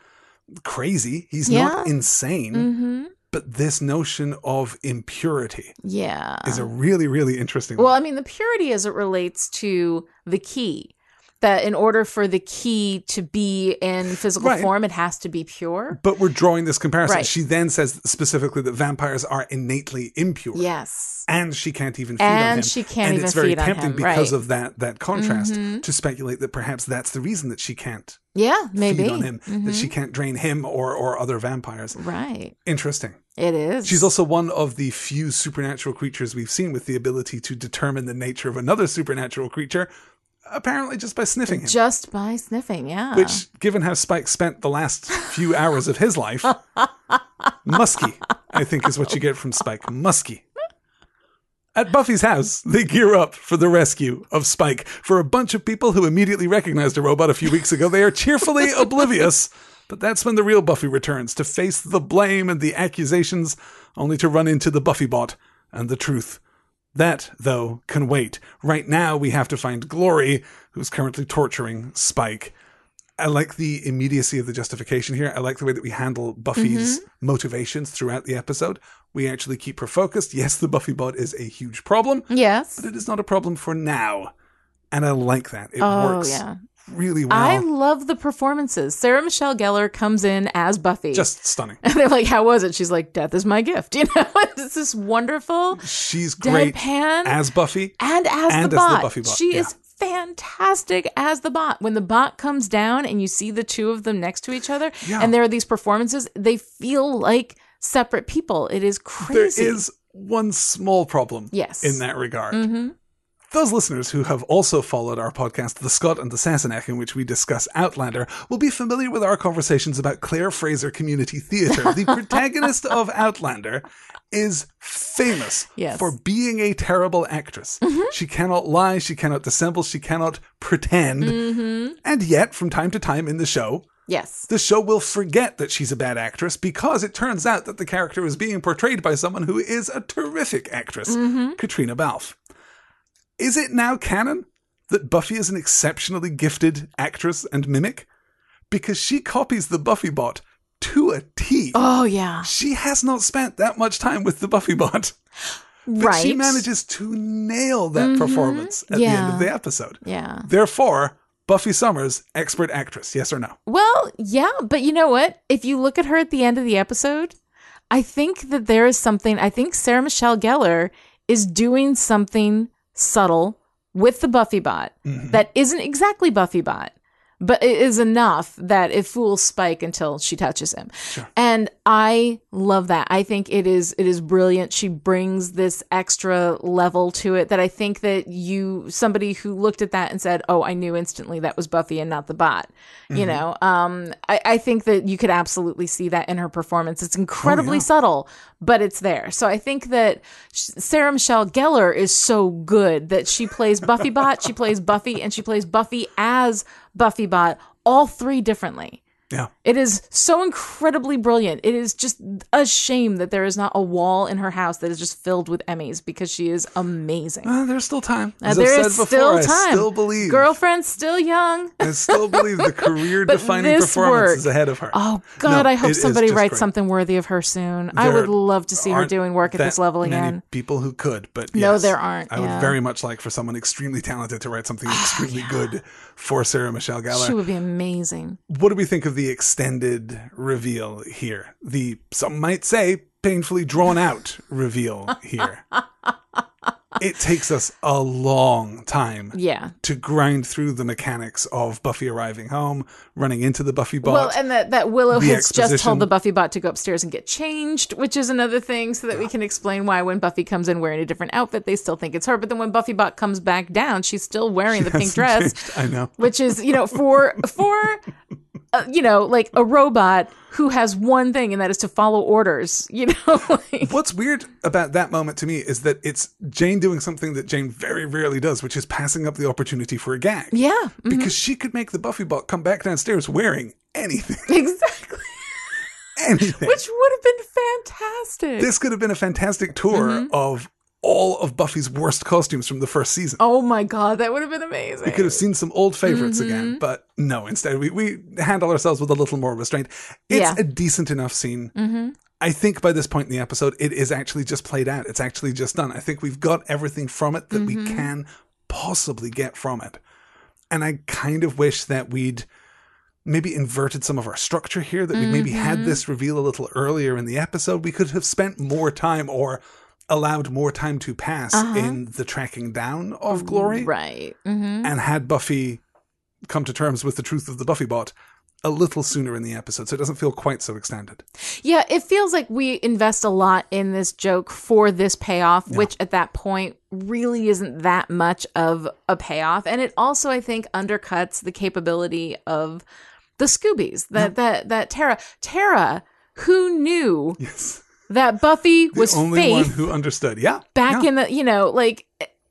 crazy. He's Yeah. not insane. hmm But this notion of impurity Yeah. is a really, really interesting Well, one. I mean, the purity as it relates to the key, that in order for the key to be in physical Right. form, it has to be pure. But we're drawing this comparison. Right. She then says specifically that vampires are innately impure. Yes. And she can't even feed on And him. she can't and even it's very feed on tempting him, because right. Mm-hmm. of that that contrast to speculate that perhaps that's the reason that she can't Yeah, maybe. feed on him, that Mhm. she can't drain him or or other vampires. Right. Interesting. It is. She's also one of the few supernatural creatures we've seen with the ability to determine the nature of another supernatural creature, apparently just by sniffing him. just by sniffing. Yeah. Which, given how Spike spent the last few hours of his life, musky, I think is what you get from Spike. Musky. At Buffy's house, they gear up for the rescue of Spike. For a bunch of people who immediately recognized a robot a few weeks ago, they are cheerfully oblivious. But that's when the real Buffy returns to face the blame and the accusations, only to run into the Buffy bot and the truth. That, though, can wait. Right now, we have to find Glory, who's currently torturing Spike. I like the immediacy of the justification here. I like the way that we handle Buffy's mm-hmm. motivations throughout the episode. We actually keep her focused. Yes, the Buffy bot is a huge problem, yes. but it is not a problem for now. And I like that. It Oh, works yeah. Really well. I love the performances. Sarah Michelle Gellar comes in as Buffy. Just stunning. and they're like, "How was it?" She's like, "Death is my gift." You know, it's this is wonderful She's great deadpan as Buffy. and as and the as the bot. Buffy bot, She yeah. is fantastic as the bot. When the bot comes down and you see the two of them next to each other, Yeah. and there are these performances, they feel like separate people. It is crazy. There is one small problem Yes. in that regard. Mhm. Those listeners who have also followed our podcast, The Scot and the Sassenach, in which we discuss Outlander, will be familiar with our conversations about Claire Fraser Community Theatre. The protagonist of Outlander is famous Yes. for being a terrible actress. Mm-hmm. She cannot lie, she cannot dissemble, she cannot pretend. Mm-hmm. And yet, from time to time in the show, Yes. the show will forget that she's a bad actress because it turns out that the character is being portrayed by someone who is a terrific actress, mm-hmm. Caitriona Balfe. Is it now canon that Buffy is an exceptionally gifted actress and mimic? Because she copies the Buffy bot to a T. Oh yeah. She has not spent that much time with the Buffy bot, but right. she manages to nail that mm-hmm. performance at the end of the episode. Yeah. Therefore, Buffy Summers, expert actress, yes or no? Well, yeah, but you know what? If you look at her at the end of the episode, I think that there is something. I think Sarah Michelle Gellar is doing something subtle with the Buffy bot Mm-hmm. that isn't exactly Buffy bot, but it is enough that it fools Spike until she touches him. And I love that. I think it is it is brilliant. She brings this extra level to it that I think that you somebody who looked at that and said, "Oh, I knew instantly that was Buffy and not the bot." You know, um, I, I think that you could absolutely see that in her performance. It's incredibly subtle, but it's there. So I think that Sarah Michelle Gellar is so good that she plays Buffy Bot, she plays Buffy, and she plays Buffy as Buffy Bot, all three differently. Yeah. It is so incredibly brilliant. It is just a shame that there is not a wall in her house that is just filled with Emmys because she is amazing. Uh, there's still time. Uh, As there I've is said still before, time. I still believe. Girlfriend's still young. I still believe the career-defining this performance work- is ahead of her. Oh God, No, I hope somebody writes great. something worthy of her soon. I would love to see her doing work at this level again. people who could, but No, there aren't, I would yeah. very much like for someone extremely talented to write something extremely good for Sarah Michelle Gellar. She would be amazing. what do we think of the extended reveal here? The some might say painfully drawn out reveal here. it takes us a long time Yeah. to grind through the mechanics of Buffy arriving home, running into the Buffy bot. Well, and that, that Willow the has just told the Buffy bot to go upstairs and get changed, which is another thing, so that we can explain why when Buffy comes in wearing a different outfit, they still think it's her. But then when Buffy bot comes back down, she's still wearing the pink dress, changed. I know. which is you know for for uh, you know like a robot who has one thing and that is to follow orders. You know, like, What's weird about that moment to me is that it's Jane doing something that Jane very rarely does, which is passing up the opportunity for a gag. yeah, mm, Because she could make the Buffy bot come back downstairs wearing anything. exactly, Anything. which would have been fantastic. this could have been a fantastic tour of all of Buffy's worst costumes from the first season. oh my god, that would have been amazing. We could have seen some old favorites Mm-hmm. again, but no, instead we, we handle ourselves with a little more restraint. It's Yeah. a decent enough scene. Mm-hmm. I think by this point in the episode, it is actually just played out. It's actually just done. I think we've got everything from it that Mm-hmm. we can possibly get from it. And I kind of wish that we'd maybe inverted some of our structure here, that we maybe Mm-hmm. had this reveal a little earlier in the episode. We could have spent more time or allowed more time to pass in the tracking down of Glory Uh-huh. right. hmm and had Buffy come to terms with the truth of the Buffy bot a little sooner in the episode, so it doesn't feel quite so extended. Yeah, it feels like we invest a lot in this joke for this payoff, which at that point really isn't that much of a payoff. And it also, I think, undercuts the capability of the Scoobies. That that that Tara Tara, who knew Yes. That Buffy was The was only Faith one who understood. Yeah. back yeah. in the you know like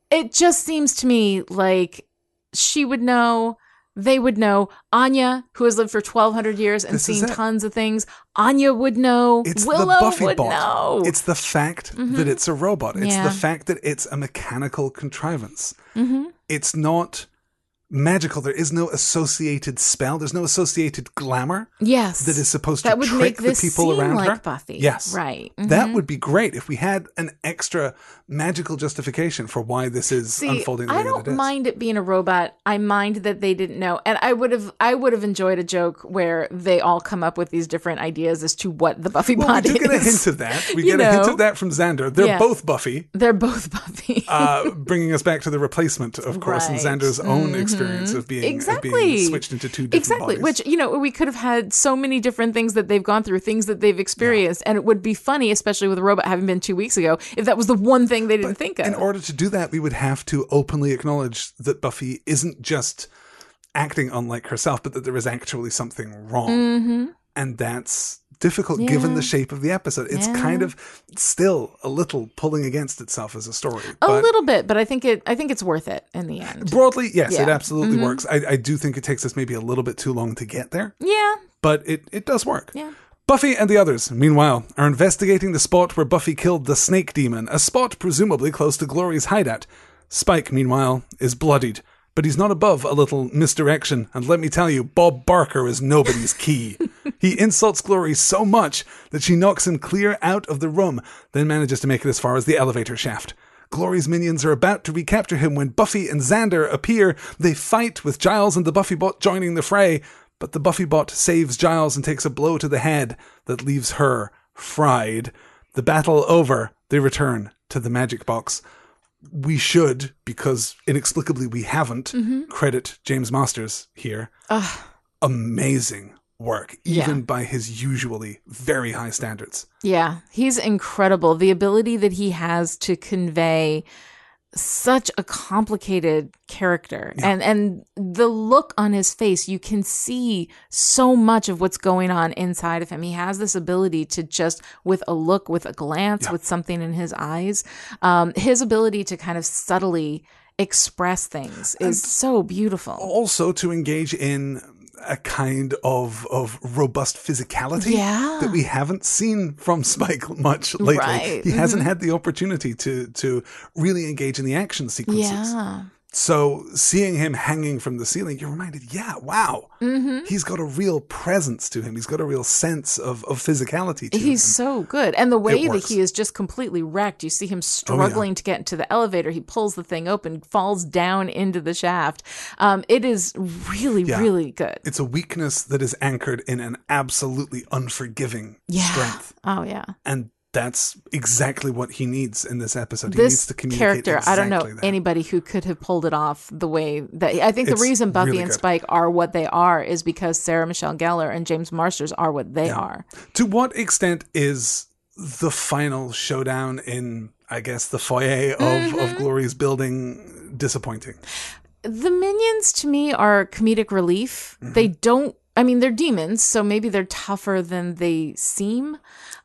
it just seems to me like she would know they would know anya who has lived for 1200 years and This seen tons of things anya would know It's willow the Buffy would bot. know It's the fact that it's a robot. It's Yeah. the fact that it's a mechanical contrivance. Mm-hmm. It's not magical. There is no associated spell. There's no associated glamour yes that is supposed that to would trick make the people around like her. buffy Yes. right That mm-hmm. would be great if we had an extra magical justification for why this is See, unfolding the way it is. I don't it is. mind it being a robot. I mind that they didn't know, and I would have, I would have enjoyed a joke where they all come up with these different ideas as to what the Buffy Well, we bot do is. get a hint of that. We You get a hint of that from Xander. They're Yeah. both Buffy, They're both Buffy. uh, bringing us back to the replacement, of course, and Right. Mm-hmm. Xander's own experience of being, of exactly being switched into two different exactly bodies. which you know we could have had so many different things that they've gone through things that they've experienced and it would be funny especially with a robot having been two weeks ago if that was the one thing they didn't think of in order to do that, we would have to openly acknowledge that Buffy isn't just acting unlike herself, but that there is actually something wrong. Mm-hmm. And that's difficult given the shape of the episode. It's Yeah. kind of still a little pulling against itself as a story. a but little bit but i think it i think it's worth it in the end broadly, yes, it Yeah. Mm-hmm. absolutely works. I, I do think it takes us maybe a little bit too long to get there, yeah but it, it does work. yeah Buffy and the others, meanwhile, are investigating the spot where Buffy killed the snake demon, a spot presumably close to Glory's hideout. Spike, meanwhile, is bloodied, but he's not above a little misdirection, and let me tell you, Bob Barker is nobody's key. he insults Glory so much that she knocks him clear out of the room, then manages to make it as far as the elevator shaft. Glory's minions are about to recapture him when Buffy and Xander appear. They fight with Giles and the Buffybot joining the fray, but the Buffy bot saves Giles and takes a blow to the head that leaves her fried. The battle over, they return to the magic box. we should, because inexplicably we haven't, mm-hmm. credit James Marsters here. Amazing work, even Yeah. by his usually very high standards. Yeah, he's incredible. The ability that he has to convey such a complicated character. And and the look on his face you can see so much of what's going on inside of him. He has this ability to just with a look with a glance with something in his eyes um his ability to kind of subtly express things is so beautiful. Also, to engage in a kind of of robust physicality Yeah. that we haven't seen from Spike much lately. Right. He hasn't mm-hmm. had the opportunity to to really engage in the action sequences. yeah So seeing him hanging from the ceiling, you're reminded, yeah, wow, Mm-hmm. he's got a real presence to him. He's got a real sense of, of physicality to He's him. so good. And the way that. Oh, he is just completely wrecked. You see him struggling to get into the elevator. He pulls the thing open, falls down into the shaft. Um, it is really, Yeah. really good. It's a weakness that is anchored in an absolutely unforgiving Yeah. strength. Oh, yeah. And that's exactly what he needs in this episode. he needs This to communicate character, I don't know that. anybody who could have pulled it off the way that I think the It's reason Buffy really and good. Spike are what they are is because Sarah Michelle Gellar and James Marsters are what they are. To what extent is the final showdown in, I guess, the foyer of, Mm-hmm. of Glory's building disappointing? the minions to me are comedic relief. Mm-hmm. They don't. I mean, they're demons, so maybe they're tougher than they seem.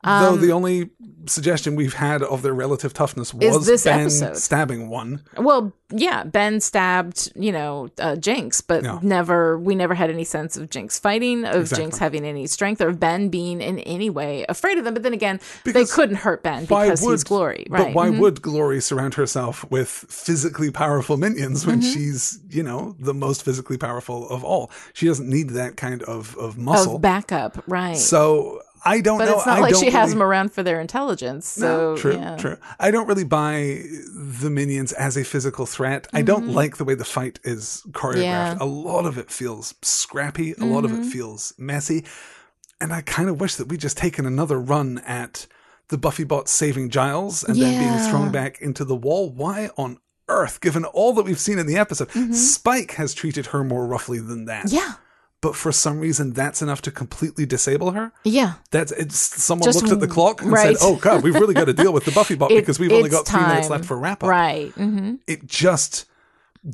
Though the only suggestion we've had of their relative toughness was this Ben episode. stabbing one. Well, yeah, Ben stabbed, you know, uh, Jinx, but Yeah. never. We never had any sense of Jinx fighting, of Exactly. Jinx having any strength, or of Ben being in any way afraid of them. But then again, Because they couldn't hurt Ben Why because would he's Glory, right? But why Mhm. would Glory surround herself with physically powerful minions when Mm-hmm. she's, you know, the most physically powerful of all? She doesn't need that kind of of muscle. of backup, right? so I don't but know. it's not I like she has them around for their intelligence. So No, true, yeah. true. I don't really buy the minions as a physical threat. I don't like the way the fight is choreographed. Mm-hmm. Yeah. A lot of it feels scrappy. A lot of Mm-hmm. it feels messy. And I kind of wish that we'd just taken another run at the Buffy bot saving Giles and then being thrown back into the wall. Why on earth, given all that we've seen in the episode, Mm-hmm. Spike has treated her more roughly than that. Yeah, But for some reason, that's enough to completely disable her. yeah. That's it's someone Just looked at the clock and right. said, "Oh God, we've really got to deal with the Buffy bot It- because we've only got three minutes left for wrap up." Right. hmm It just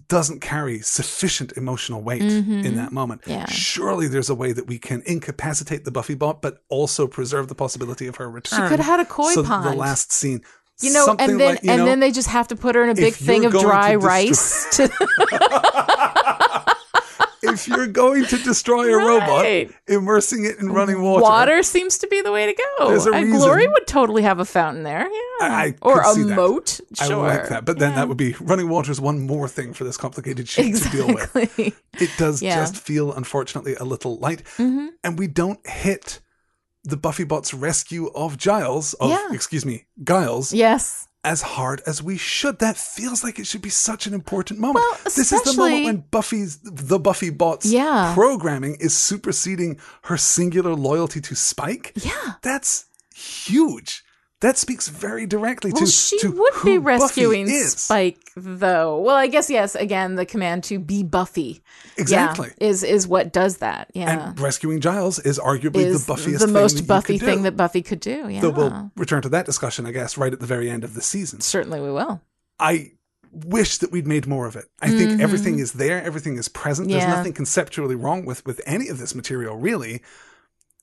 doesn't carry sufficient emotional weight in that moment. Mm-hmm. Yeah. Surely there's a way that we can incapacitate the Buffy bot, but also preserve the possibility of her return. She could have had a koi so pond. The last scene, You know, something and then like, and know, then they just have to put her in a big thing of dry destroy- rice. To, if you're going to destroy a robot, Right. immersing it in running water, water seems to be the way to go. There's a and reason- Glory would totally have a fountain there. Yeah. I- or a moat. I Sure. like that. But then that would be running water is one more thing for this complicated ship to deal with. It does Yeah. Mm-hmm. just feel, unfortunately, a little light. And we don't hit the Buffy bot's rescue of Giles, of, Yeah. excuse me, Giles, yes. As hard as we should. That feels like it should be such an important moment. Well, this is the moment when Buffy's, the Buffy bot's Yeah. programming is superseding her singular loyalty to Spike. Yeah. That's huge. That speaks very directly Well, to she to would be rescuing. Spike, though. Well, I guess yes. Again, the command to be Buffy, Yeah, Exactly. is is what does that. Yeah, And rescuing Giles is arguably is the buffiest the thing most Buffy could thing do. that Buffy could do. Yeah, Though we'll return to that discussion, I guess, right at the very end of the season. certainly we will. I wish that we'd made more of it. I think everything is there, everything is present. There's Mm-hmm. Nothing conceptually wrong with with any of this material, really,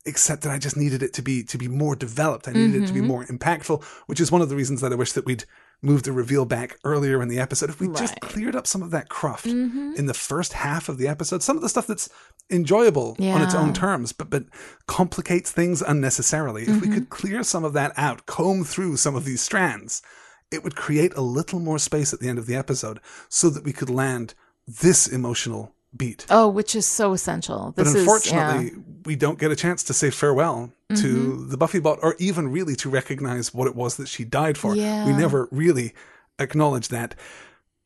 except that I just needed it to be to be more developed. I needed it to be Mm-hmm. more impactful, which is one of the reasons that I wish that we'd moved the reveal back earlier in the episode. If we just cleared up some of that cruft Mm-hmm. in the first half of the episode, some of the stuff that's enjoyable on its own terms, but but complicates things unnecessarily. If we Mm-hmm. could clear some of that out, comb through some of these strands, it would create a little more space at the end of the episode so that we could land this emotional beat. Oh, which is so essential. But unfortunately, is, yeah. Mm-hmm. we don't get a chance to say farewell to the Buffy bot or even really to recognize what it was that she died for. Yeah. We never really acknowledge that.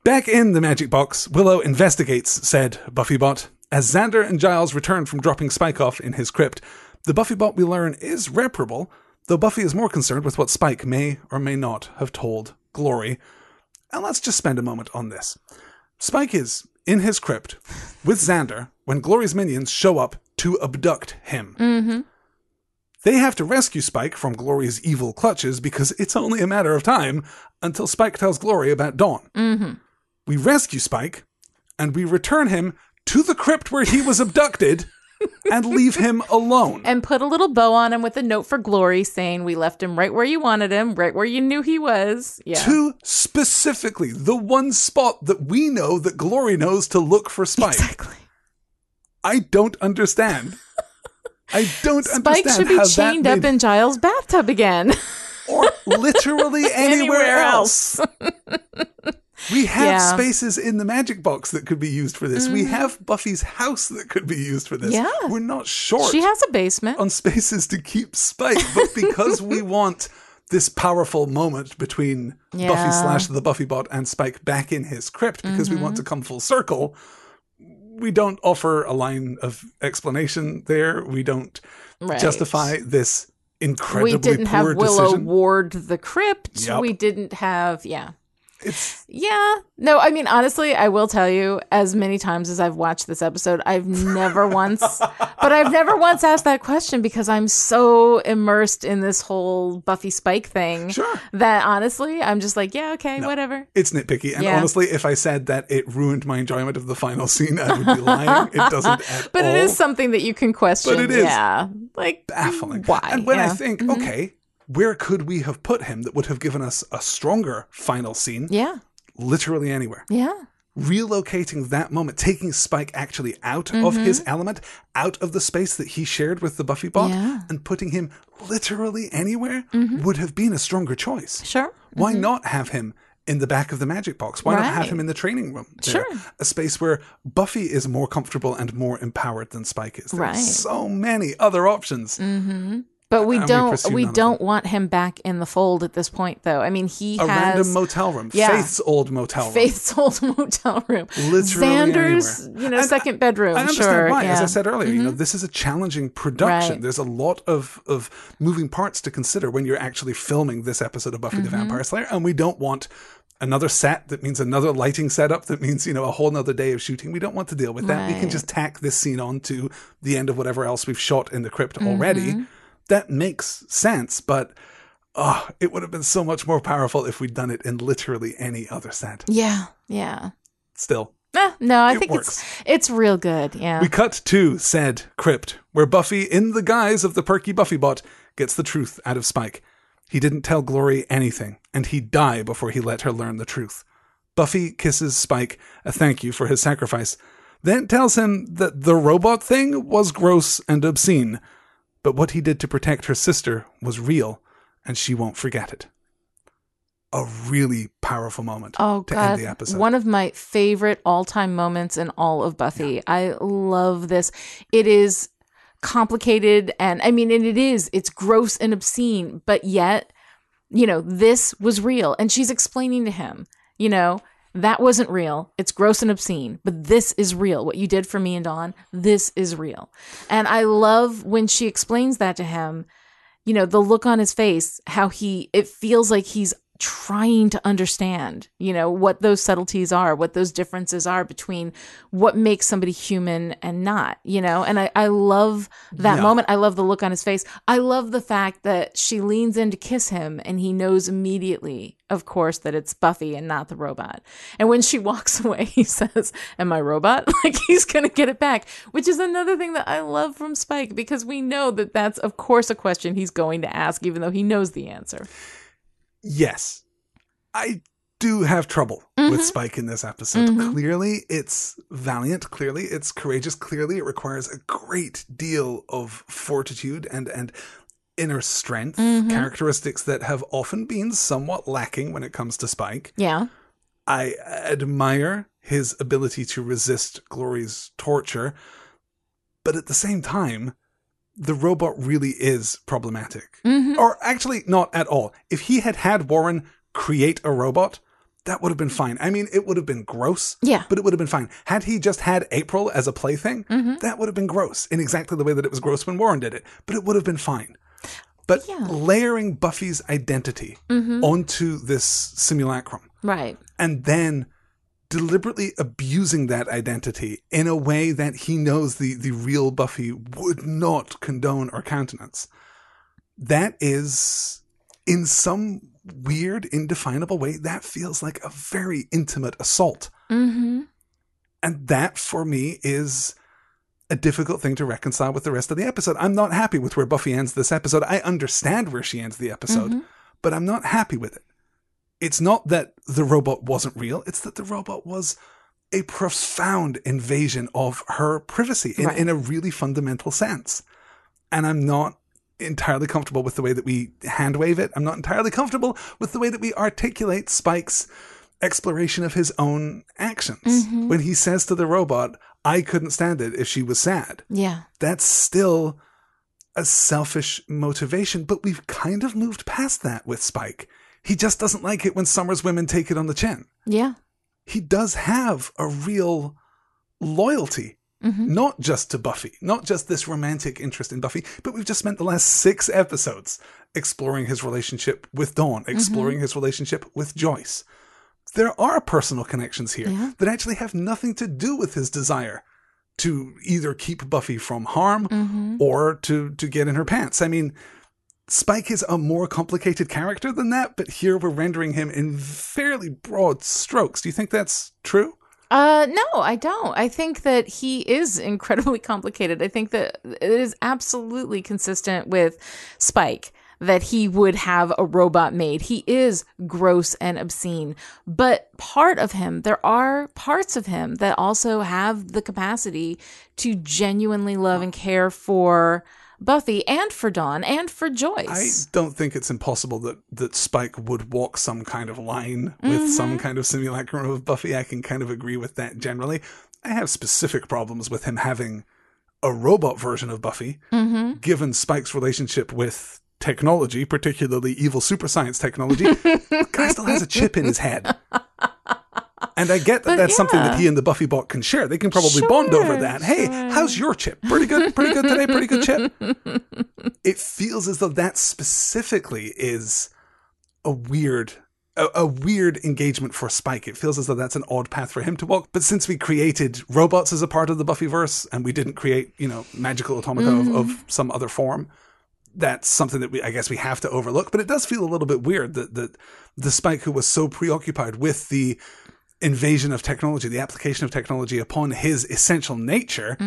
Back in the magic box, Willow investigates said Buffy bot. As Xander and Giles return from dropping Spike off in his crypt, the Buffy bot we learn is reparable, though Buffy is more concerned with what Spike may or may not have told Glory. And let's just spend a moment on this. Spike is in his crypt with Xander when Glory's minions show up to abduct him. Mm-hmm. They have to rescue Spike from Glory's evil clutches because it's only a matter of time until Spike tells Glory about Dawn. Mm-hmm. We rescue Spike and we return him to the crypt where he was abducted and leave him alone. And put a little bow on him with a note for Glory saying we left him right where you wanted him, right where you knew he was. Yeah. To specifically the one spot that we know that Glory knows to look for Spike. Exactly. I don't understand. I don't Spike understand should be chained up in Giles' bathtub again. or literally anywhere, else. We have Yeah. Mm-hmm. spaces in the magic box that could be used for this. We have Buffy's house that could be used for this. Yeah. We're not short she has a basement. on spaces to keep Spike, but because we want this powerful moment between Buffy slash the Buffy bot and Spike back in his crypt, because we Mm-hmm. want to come full circle, we don't offer a line of explanation there. We don't Right. justify this incredibly we didn't have Willow decision. ward the crypt. Yup. We didn't have, yeah. It's Yeah. No, I mean, honestly, I will tell you, as many times as I've watched this episode, I've never once, but I've never once asked that question because I'm so immersed in this whole Buffy Spike thing Sure. that honestly, I'm just like, yeah, okay, whatever. it's nitpicky, and Yeah. honestly, if I said that it ruined my enjoyment of the final scene, I would be lying. It doesn't at But all. it is something that you can question. But it is Yeah. Like, baffling. why? And when I Yeah. Mm-hmm. think, okay, where could we have put him that would have given us a stronger final scene? Yeah. Literally anywhere. Yeah. Relocating that moment, taking Spike actually out of his element, out of the space that he shared with the Buffy bot, Mm-hmm. Yeah. Mm-hmm. and putting him literally anywhere would have been a stronger choice. Sure. Why not have him in the back of the magic box? Why not have him in the training room? there? Sure. A space where Buffy is more comfortable and more empowered than Spike is. There are Right. so many other options. But we don't pursue we don't want him back in the fold at this point though. I mean, he A has random motel room. Yeah. Faith's old motel room. Faith's old motel room. Literally Xander's, anywhere. you know, And second bedroom. I understand sure. why. yeah. Mm-hmm. As I said earlier, you know, this is a challenging production. Right. There's a lot of, of moving parts to consider when you're actually filming this episode of Buffy the Mm-hmm. Vampire Slayer, and we don't want another set that means another lighting setup that means you know a whole nother day of shooting we don't want to deal with that we can just tack this scene on to the end of whatever else we've shot in the crypt Mm-hmm. already that makes sense but oh it would have been so much more powerful if we'd done it in literally any other set yeah. Yeah. still Eh, no, I think works. it's it's real good. Yeah. We cut to said crypt, where Buffy, in the guise of the perky Buffy bot, gets the truth out of Spike. He didn't tell Glory anything, and he'd die before he let her learn the truth. Buffy kisses Spike a thank you for his sacrifice, then tells him that the robot thing was gross and obscene, but what he did to protect her sister was real, and she won't forget it. A really powerful moment Oh to god, end the episode. one of my favorite all-time moments in all of Buffy. I love this. It is complicated and I mean and it is it's gross and obscene, but yet you know, this was real and she's explaining to him, you know, that wasn't real. It's gross and obscene, but this is real. What you did for me and Dawn, this is real. And I love when she explains that to him, you know, the look on his face, how he, it feels like he's trying to understand, you know, what those subtleties are, what those differences are between what makes somebody human and not, you know? And I, I love that Yeah. moment. I love the look on his face. I love the fact that she leans in to kiss him and he knows immediately, of course, that it's Buffy and not the robot. And when she walks away, he says, Am I robot? like he's going to get it back, which is another thing that I love from Spike because we know that that's, of course, a question he's going to ask, even though he knows the answer. Yes. I do have trouble Mm-hmm. with Spike in this episode. Clearly, it's valiant. Clearly, it's courageous. Clearly, it requires a great deal of fortitude and, and inner strength, Mm-hmm. characteristics that have often been somewhat lacking when it comes to Spike. Yeah. I admire his ability to resist Glory's torture, but at the same time, the robot really is problematic. Mm-hmm. Or actually, not at all. If he had had Warren create a robot, that would have been fine. I mean, it would have been gross. Yeah. But it would have been fine. Had he just had April as a plaything, Mm-hmm. that would have been gross in exactly the way that it was gross when Warren did it. But it would have been fine. But Yeah. Mm-hmm. layering Buffy's identity onto this simulacrum Right. and then deliberately abusing that identity in a way that he knows the, the real Buffy would not condone or countenance. That is, in some weird, indefinable way, that feels like a very intimate assault. Mm-hmm. And that for me is a difficult thing to reconcile with the rest of the episode. I'm not happy with where Buffy ends this episode. I understand where she ends the episode, but I'm not happy with it. It's not that the robot wasn't real, it's that the robot was a profound invasion of her privacy in, Right. in a really fundamental sense. And I'm not entirely comfortable with the way that we hand wave it. I'm not entirely comfortable with the way that we articulate Spike's exploration of his own actions. Mm-hmm. When he says to the robot, I couldn't stand it if she was sad. Yeah. That's still a selfish motivation, but we've kind of moved past that with Spike. He just doesn't like it when Summer's women take it on the chin. Yeah. He does have a real loyalty, mm-hmm. not just to Buffy, not just this romantic interest in Buffy, but we've just spent the last six episodes exploring his relationship with Dawn, mm-hmm. exploring his relationship with Joyce. There are personal connections here Yeah. that actually have nothing to do with his desire to either keep Buffy from harm mm-hmm. or to to get in her pants. I mean, Spike is a more complicated character than that, but here we're rendering him in fairly broad strokes. Do you think that's true? Uh, no, I don't. I think that he is incredibly complicated. I think that it is absolutely consistent with Spike that he would have a robot made. He is gross and obscene, but part of him, there are parts of him that also have the capacity to genuinely love and care for Buffy and for Dawn and for Joyce. I don't think it's impossible that, that Spike would walk some kind of line with mm-hmm. some kind of simulacrum of Buffy. I can kind of agree with that generally. I have specific problems with him having a robot version of Buffy, mm-hmm. given Spike's relationship with technology, particularly evil super science technology. the guy still has a chip in his head. And I get that But that's something that he and the Buffy bot can share. They can probably bond over Sure, that. Hey, sure. how's your chip? Pretty good, pretty good today, pretty good chip it feels as though that specifically is a weird a, a weird engagement for Spike. It feels as though that's an odd path for him to walk. But since we created robots as a part of the Buffyverse and we didn't create, you know, magical automata of, of mm-hmm. some other form, that's something that we I guess we have to overlook. But it does feel a little bit weird that that the Spike who was so preoccupied with the invasion of technology, the application of technology upon his essential nature,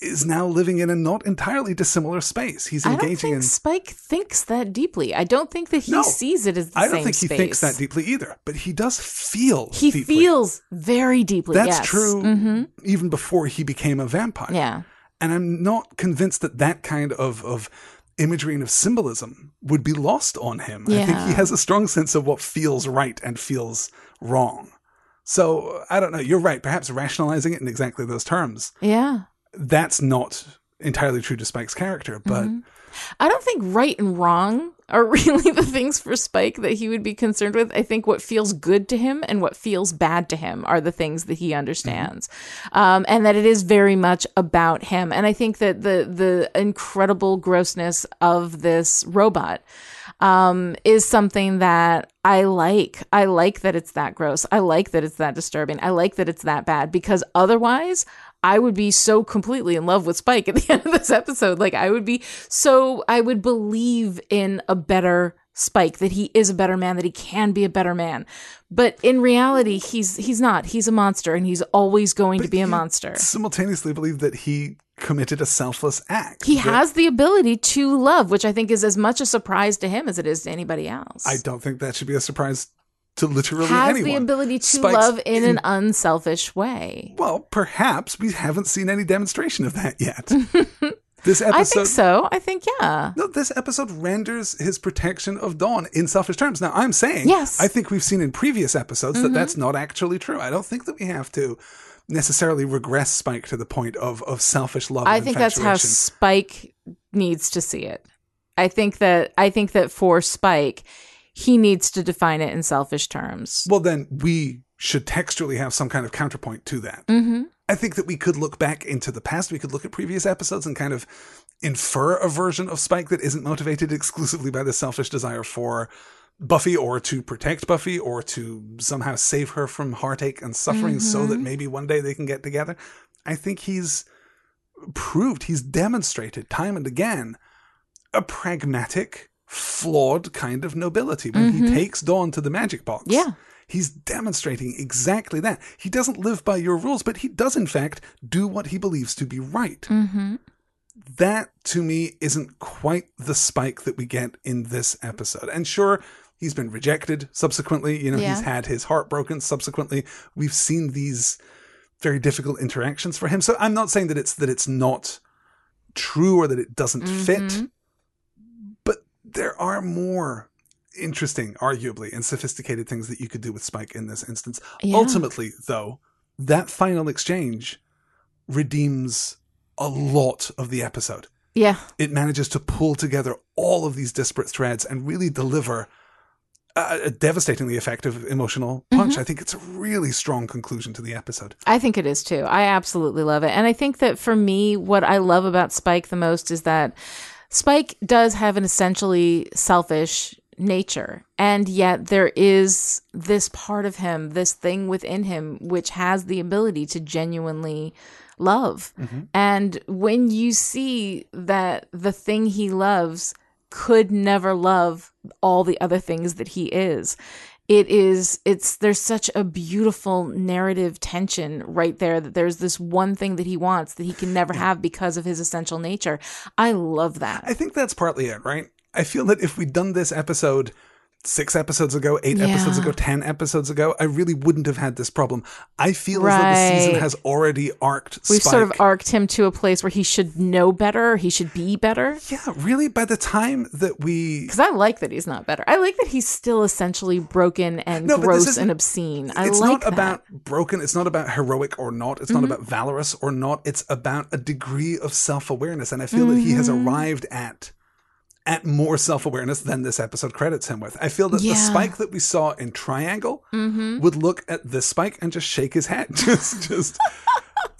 is now living in a not entirely dissimilar space. He's I don't engaging think in. Spike thinks that deeply. I don't think that he No, sees it as the I don't think he space. thinks that deeply either, but he does feel. He deeply. feels very deeply. That's yes. true hmm even before he became a vampire. Yeah. And I'm not convinced that that kind of, of imagery and of symbolism would be lost on him. Yeah. I think he has a strong sense of what feels right and feels wrong. So I don't know. You're right. Perhaps rationalizing it in exactly those terms. Yeah. That's not entirely true to Spike's character, but Mm-hmm. I don't think right and wrong are really the things for Spike that he would be concerned with. I think what feels good to him and what feels bad to him are the things that he understands, um, and that it is very much about him. And I think that the the incredible grossness of this robot um, is something that I like. I like that it's that gross. I like that it's that disturbing. I like that it's that bad because otherwise, I would be so completely in love with Spike at the end of this episode. Like, I would be so, I would believe in a better Spike, that he is a better man, that he can be a better man. But in reality, he's he's not. He's a monster, and he's always going to be a monster. simultaneously believe that he committed a selfless act. He has the ability to love, which I think is as much a surprise to him as it is to anybody else. I don't think that should be a surprise to literally anyone. has anyone. the ability to Spike's love in in- an unselfish way. Well, perhaps we haven't seen any demonstration of that yet. this episode I think so. I think yeah. No, this episode renders his protection of Dawn in selfish terms. Now, I'm saying, Yes. Mm-hmm. I think we've seen in previous episodes that that's not actually true. I don't think that we have to necessarily regress Spike to the point of, of selfish love. I and think that's how. Spike needs to see it. I think that I think that for Spike, he needs to define it in selfish terms. Well, then we should textually have some kind of counterpoint to that. Mm-hmm. I think that we could look back into the past. We could look at previous episodes and kind of infer a version of Spike that isn't motivated exclusively by the selfish desire for Buffy or to protect Buffy or to somehow save her from heartache and suffering so that maybe one day they can get together. I think he's proved, he's demonstrated time and again a pragmatic, flawed kind of nobility when he takes Dawn to the magic box. Yeah. He's demonstrating exactly that. He doesn't live by your rules, but he does, in fact, do what he believes to be right. Mm-hmm. That, to me, isn't quite the spike that we get in this episode. And sure, he's been rejected subsequently. You know, Yeah. he's had his heart broken subsequently. We've seen these very difficult interactions for him. So I'm not saying that it's that it's not true or that it doesn't Mm-hmm. fit, but there are more interesting, arguably, and sophisticated things that you could do with Spike in this instance. Yeah. Ultimately, though, that final exchange redeems a lot of the episode. Yeah. It manages to pull together all of these disparate threads and really deliver a, devastatingly effective emotional punch. Mm-hmm. I think it's a really strong conclusion to the episode. I think it is too. I absolutely love it. And I think that for me, what I love about Spike the most is that Spike does have an essentially selfish nature. And yet there is this part of him, this thing within him, which has the ability to genuinely love. And when you see that the thing he loves could never love all the other things that he is, it is it's there's such a beautiful narrative tension right there that there's this one thing that he wants that he can never have because of his essential nature. I love that. I think that's partly it, right? I feel that if we'd done this episode six episodes ago, eight Yeah. episodes ago, ten episodes ago, I really wouldn't have had this problem. I feel as though the season has already arced we've Spike. sort of arced him to a place where he should know better he should be better yeah, really, by the time that we because i like that he's not better i like that he's still essentially broken and No, gross and obscene i it's like not that. Mm-hmm. about broken. It's not about heroic or not. It's not about valorous or not. It's about a degree of self awareness, and I feel that he has Mm-hmm. arrived at at more self awareness than this episode credits him with. I feel that the Yeah. Mm-hmm. spike that we saw in Triangle would look at this spike and just shake his head, just just.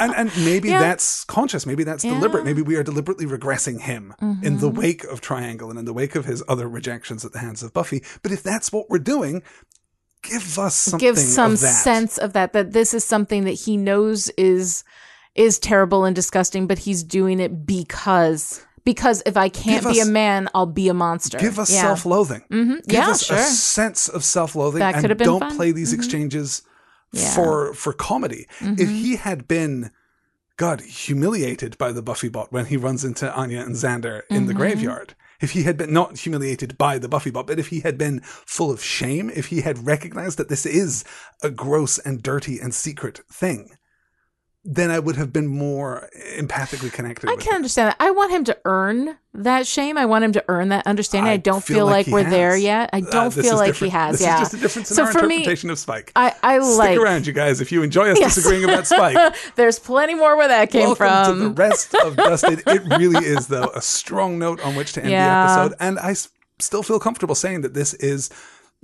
And, and maybe Yeah. that's conscious. Maybe that's deliberate. Yeah. Mm-hmm. Maybe we are deliberately regressing him in the wake of Triangle and in the wake of his other rejections at the hands of Buffy. But if that's what we're doing, give us something give some of sense of that that this is something that he knows is is terrible and disgusting but he's doing it because because if i can't Give be us- a man i'll be a monster Give us Yeah. self-loathing. Mhm. Give Yeah, us a sense of self-loathing, That and don't fun. Mm-hmm. play these exchanges Yeah. Mm-hmm. for for comedy. If he had been, God, humiliated by the Buffy bot when he runs into Anya and Xander in Mm-hmm. the graveyard. If he had been not humiliated by the Buffy bot, but if he had been full of shame, if he had recognized that this is a gross and dirty and secret thing, then I would have been more empathically connected. I with can it. understand that. I want him to earn that shame. I want him to earn that understanding. I, I don't feel feel, like like, we're has. there yet. I Uh, don't this feel like different. he has. This yeah. is just a difference in so our for me, interpretation of Spike. I I Stick like. around, you guys, if you enjoy us Yes. disagreeing about Spike. There's plenty more where that came Welcome from. to the rest of Dusted. It really is, though, a strong note on which to end Yeah. the episode. And I s- still feel comfortable saying that this is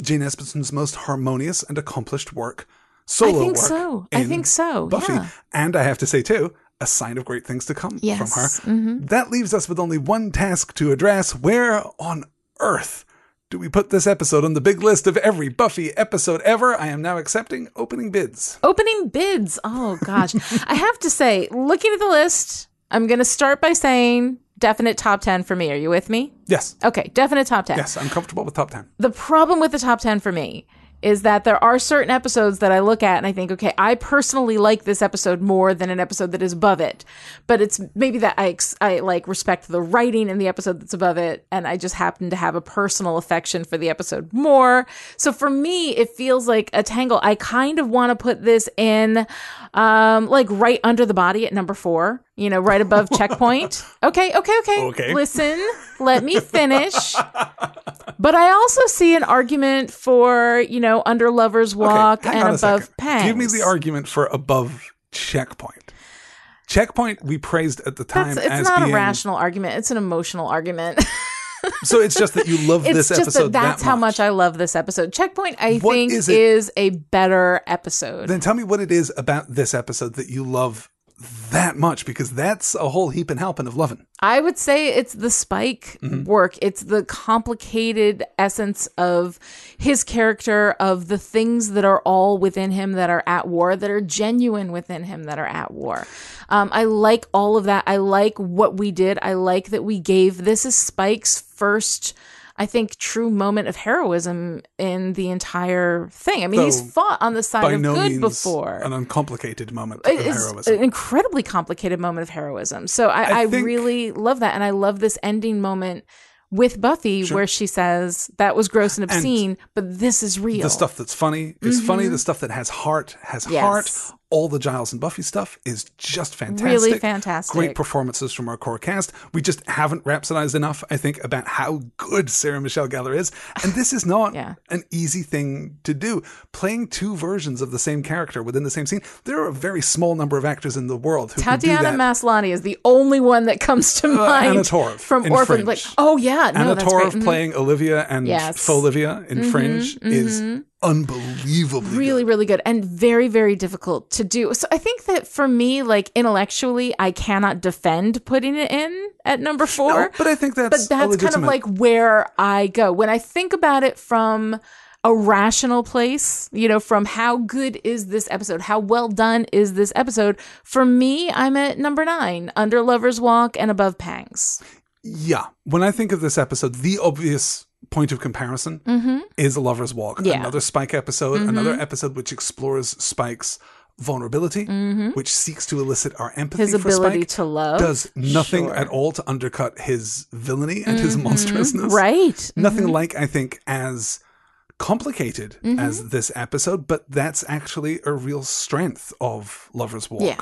Jane Espenson's most harmonious and accomplished work. I think work so. I think so. Buffy. Yeah. And I have to say, too, a sign of great things to come Yes. Mm-hmm. from her. That leaves us with only one task to address. Where on earth do we put this episode on the big list of every Buffy episode ever? I am now accepting opening bids. Opening bids. Oh gosh. I have to say, looking at the list, I'm going to start by saying definite top 10 for me. Are you with me? Yes. Okay, definite top 10. Yes, I'm comfortable with top 10. The problem with the top 10 for me is that there are certain episodes that I look at and I think, okay, I personally like this episode more than an episode that is above it. But it's maybe that I, I like respect the writing in the episode that's above it. And I just happen to have a personal affection for the episode more. So for me, it feels like a tangle. I kind of want to put this in, um, like right under the body at number four, you know, right above checkpoint. Okay. Okay. Okay. Okay. Listen, let me finish. But I also see an argument for, you know, under Lover's Walk on and above second. Give me the argument for above checkpoint. Checkpoint we praised at the time That's, it's not being a rational argument. It's an emotional argument. so it's just that you love it's this just episode that that's that how much I love this episode. Checkpoint, I What think, is is, a better episode. Then tell me what it is about this episode that you love that much because that's a whole heap and helping of loving. I would say it's the Spike work. It's the complicated essence of his character, of the things that are all within him that are at war, that are genuine within him that are at war. Um, I like all of that. I like what we did. I like that we gave this is Spike's first. I think true moment of heroism in the entire thing. I mean, he's fought on the side By of no good means before an uncomplicated moment of it's heroism. an incredibly complicated moment of heroism. So I, I I, think- really love that, and I love this ending moment with Buffy where she says that was gross and obscene, but this is real. the stuff that's funny is funny. The stuff that has heart has Mm-hmm. Yes. heart. All the Giles and Buffy stuff is just fantastic. Really fantastic. Great performances from our core cast. We just haven't rhapsodized enough, I think, about how good Sarah Michelle Gellar is. And this is not Yeah. an easy thing to do. Playing two versions of the same character within the same scene. There are a very small number of actors in the world who can do Tatiana. Maslany is the only one that comes to mind Anna Torv from Orphan. Fringe. Like, oh yeah, no, Anna Torv. Mhm. playing Olivia and Yes. Mm-hmm, Olivia in Fringe is unbelievably really good. really good and very very difficult to do so i think that for me like intellectually i cannot defend putting it in at number four No, but I think that's but that's kind of like where I go when I think about it from a rational place, you know, from how good is this episode? How well done is this episode? For me, I'm at number nine, Under Lover's Walk and Above Pangs. Yeah. When I think of this episode, the obvious point of comparison is A Lover's Walk. Mm-hmm. Yeah. Mm-hmm. Another Spike episode, another episode which explores Spike's vulnerability, which seeks to elicit our empathy Mm-hmm. His ability Spike, to love. does nothing Sure. at all to undercut his villainy and his monstrousness. Right. Nothing like, I think, as complicated Mm-hmm. as this episode, but that's actually a real strength of Lover's Walk. Yeah.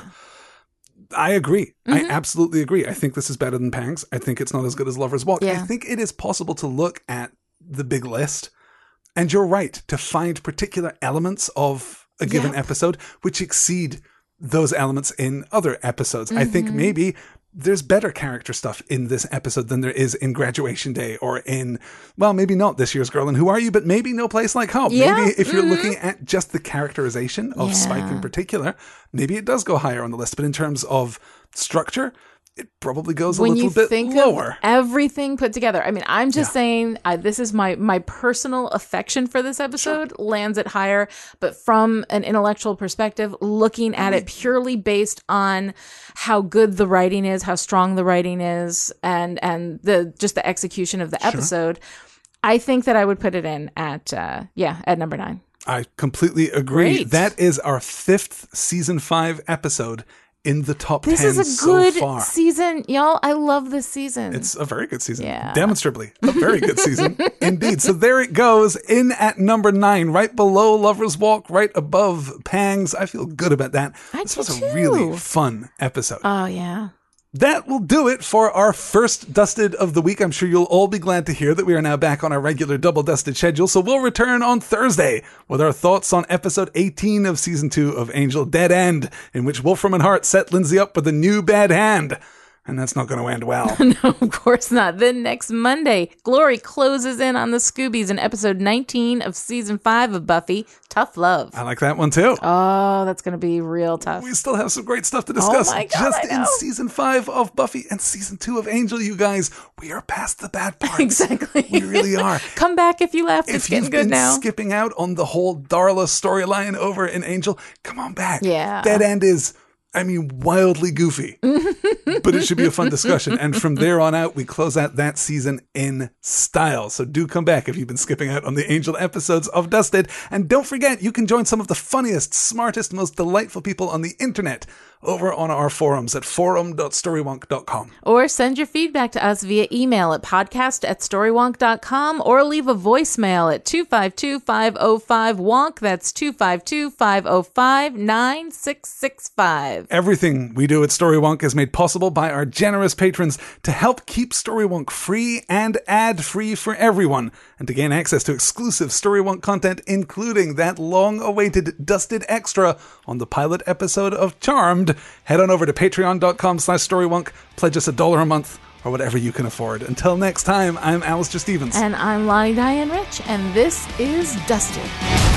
I agree. I Mm-hmm. absolutely agree. I think this is better than Pangs. I think it's not as good as Lover's Walk. I think it is possible to look at the big list, and you're right to find particular elements of a given Yep. episode which exceed those elements in other episodes. I think Mm-hmm. maybe there's better character stuff in this episode than there is in Graduation Day or in, well, maybe not this year's Girl and Who Are You, but maybe No Place Like Home. Yeah. Maybe if you're mm-hmm. looking at just the characterization of Spike in particular, maybe it does go higher on the list. But in terms of structure, it probably goes a when little you bit think lower. of everything put together i mean i'm just saying I, this is my my personal affection for this episode lands it higher but from an intellectual perspective looking at it purely based on how good the writing is how strong the writing is and and the just the execution of the episode i think that i would put it in at uh yeah at number nine I completely agree. Great. That is our fifth season five episode in the top this 10 is a so good far. season y'all i love this season It's a very good season. Yeah. Demonstrably, a very good season indeed. So there it goes in at number nine, right below Lover's Walk, right above Pangs. I feel good about that. I this was a really fun episode. oh yeah that will do it for our first dusted of the week. I'm sure you'll all be glad to hear that we are now back on our regular double dusted schedule. So we'll return on Thursday with our thoughts on episode 18 of season two of Angel Dead End, in which Wolfram and Hart set Lindsey up with a new bad hand. And that's not going to end well. No, of course not. Then next Monday, Glory closes in on the Scoobies in episode 19 of season 5 of Buffy, Tough Love. I like that one too. Oh, that's going to be real tough. We still have some great stuff to oh discuss. my God, Just in season five of Buffy and season two of Angel, you guys, we are past the bad parts. Exactly. We really are. Come back if you left. It's if getting you've good been now. skipping out on the whole Darla storyline over in Angel, come on back. Yeah. Dead End is, I mean, wildly goofy, but it should be a fun discussion. And from there on out, we close out that season in style. So do come back if you've been skipping out on the Angel episodes of Dusted. And don't forget, you can join some of the funniest, smartest, most delightful people on the internet over on our forums at forum.storywonk.com. or send your feedback to us via email at podcast at storywonk.com or leave a voicemail at 252-505-WONK. That's 252-505-9665. Everything we do at Storywonk is made possible by our generous patrons to help keep Storywonk free and ad free for everyone, and to gain access to exclusive Storywonk content, including that long awaited Dusted Extra on the pilot episode of Charmed. Head on over to patreon.com slash storywonk, pledge us a dollar a month, or whatever you can afford. Until next time, I'm Alastair Stephens. And I'm Lani Diane Rich, and this is Dusted.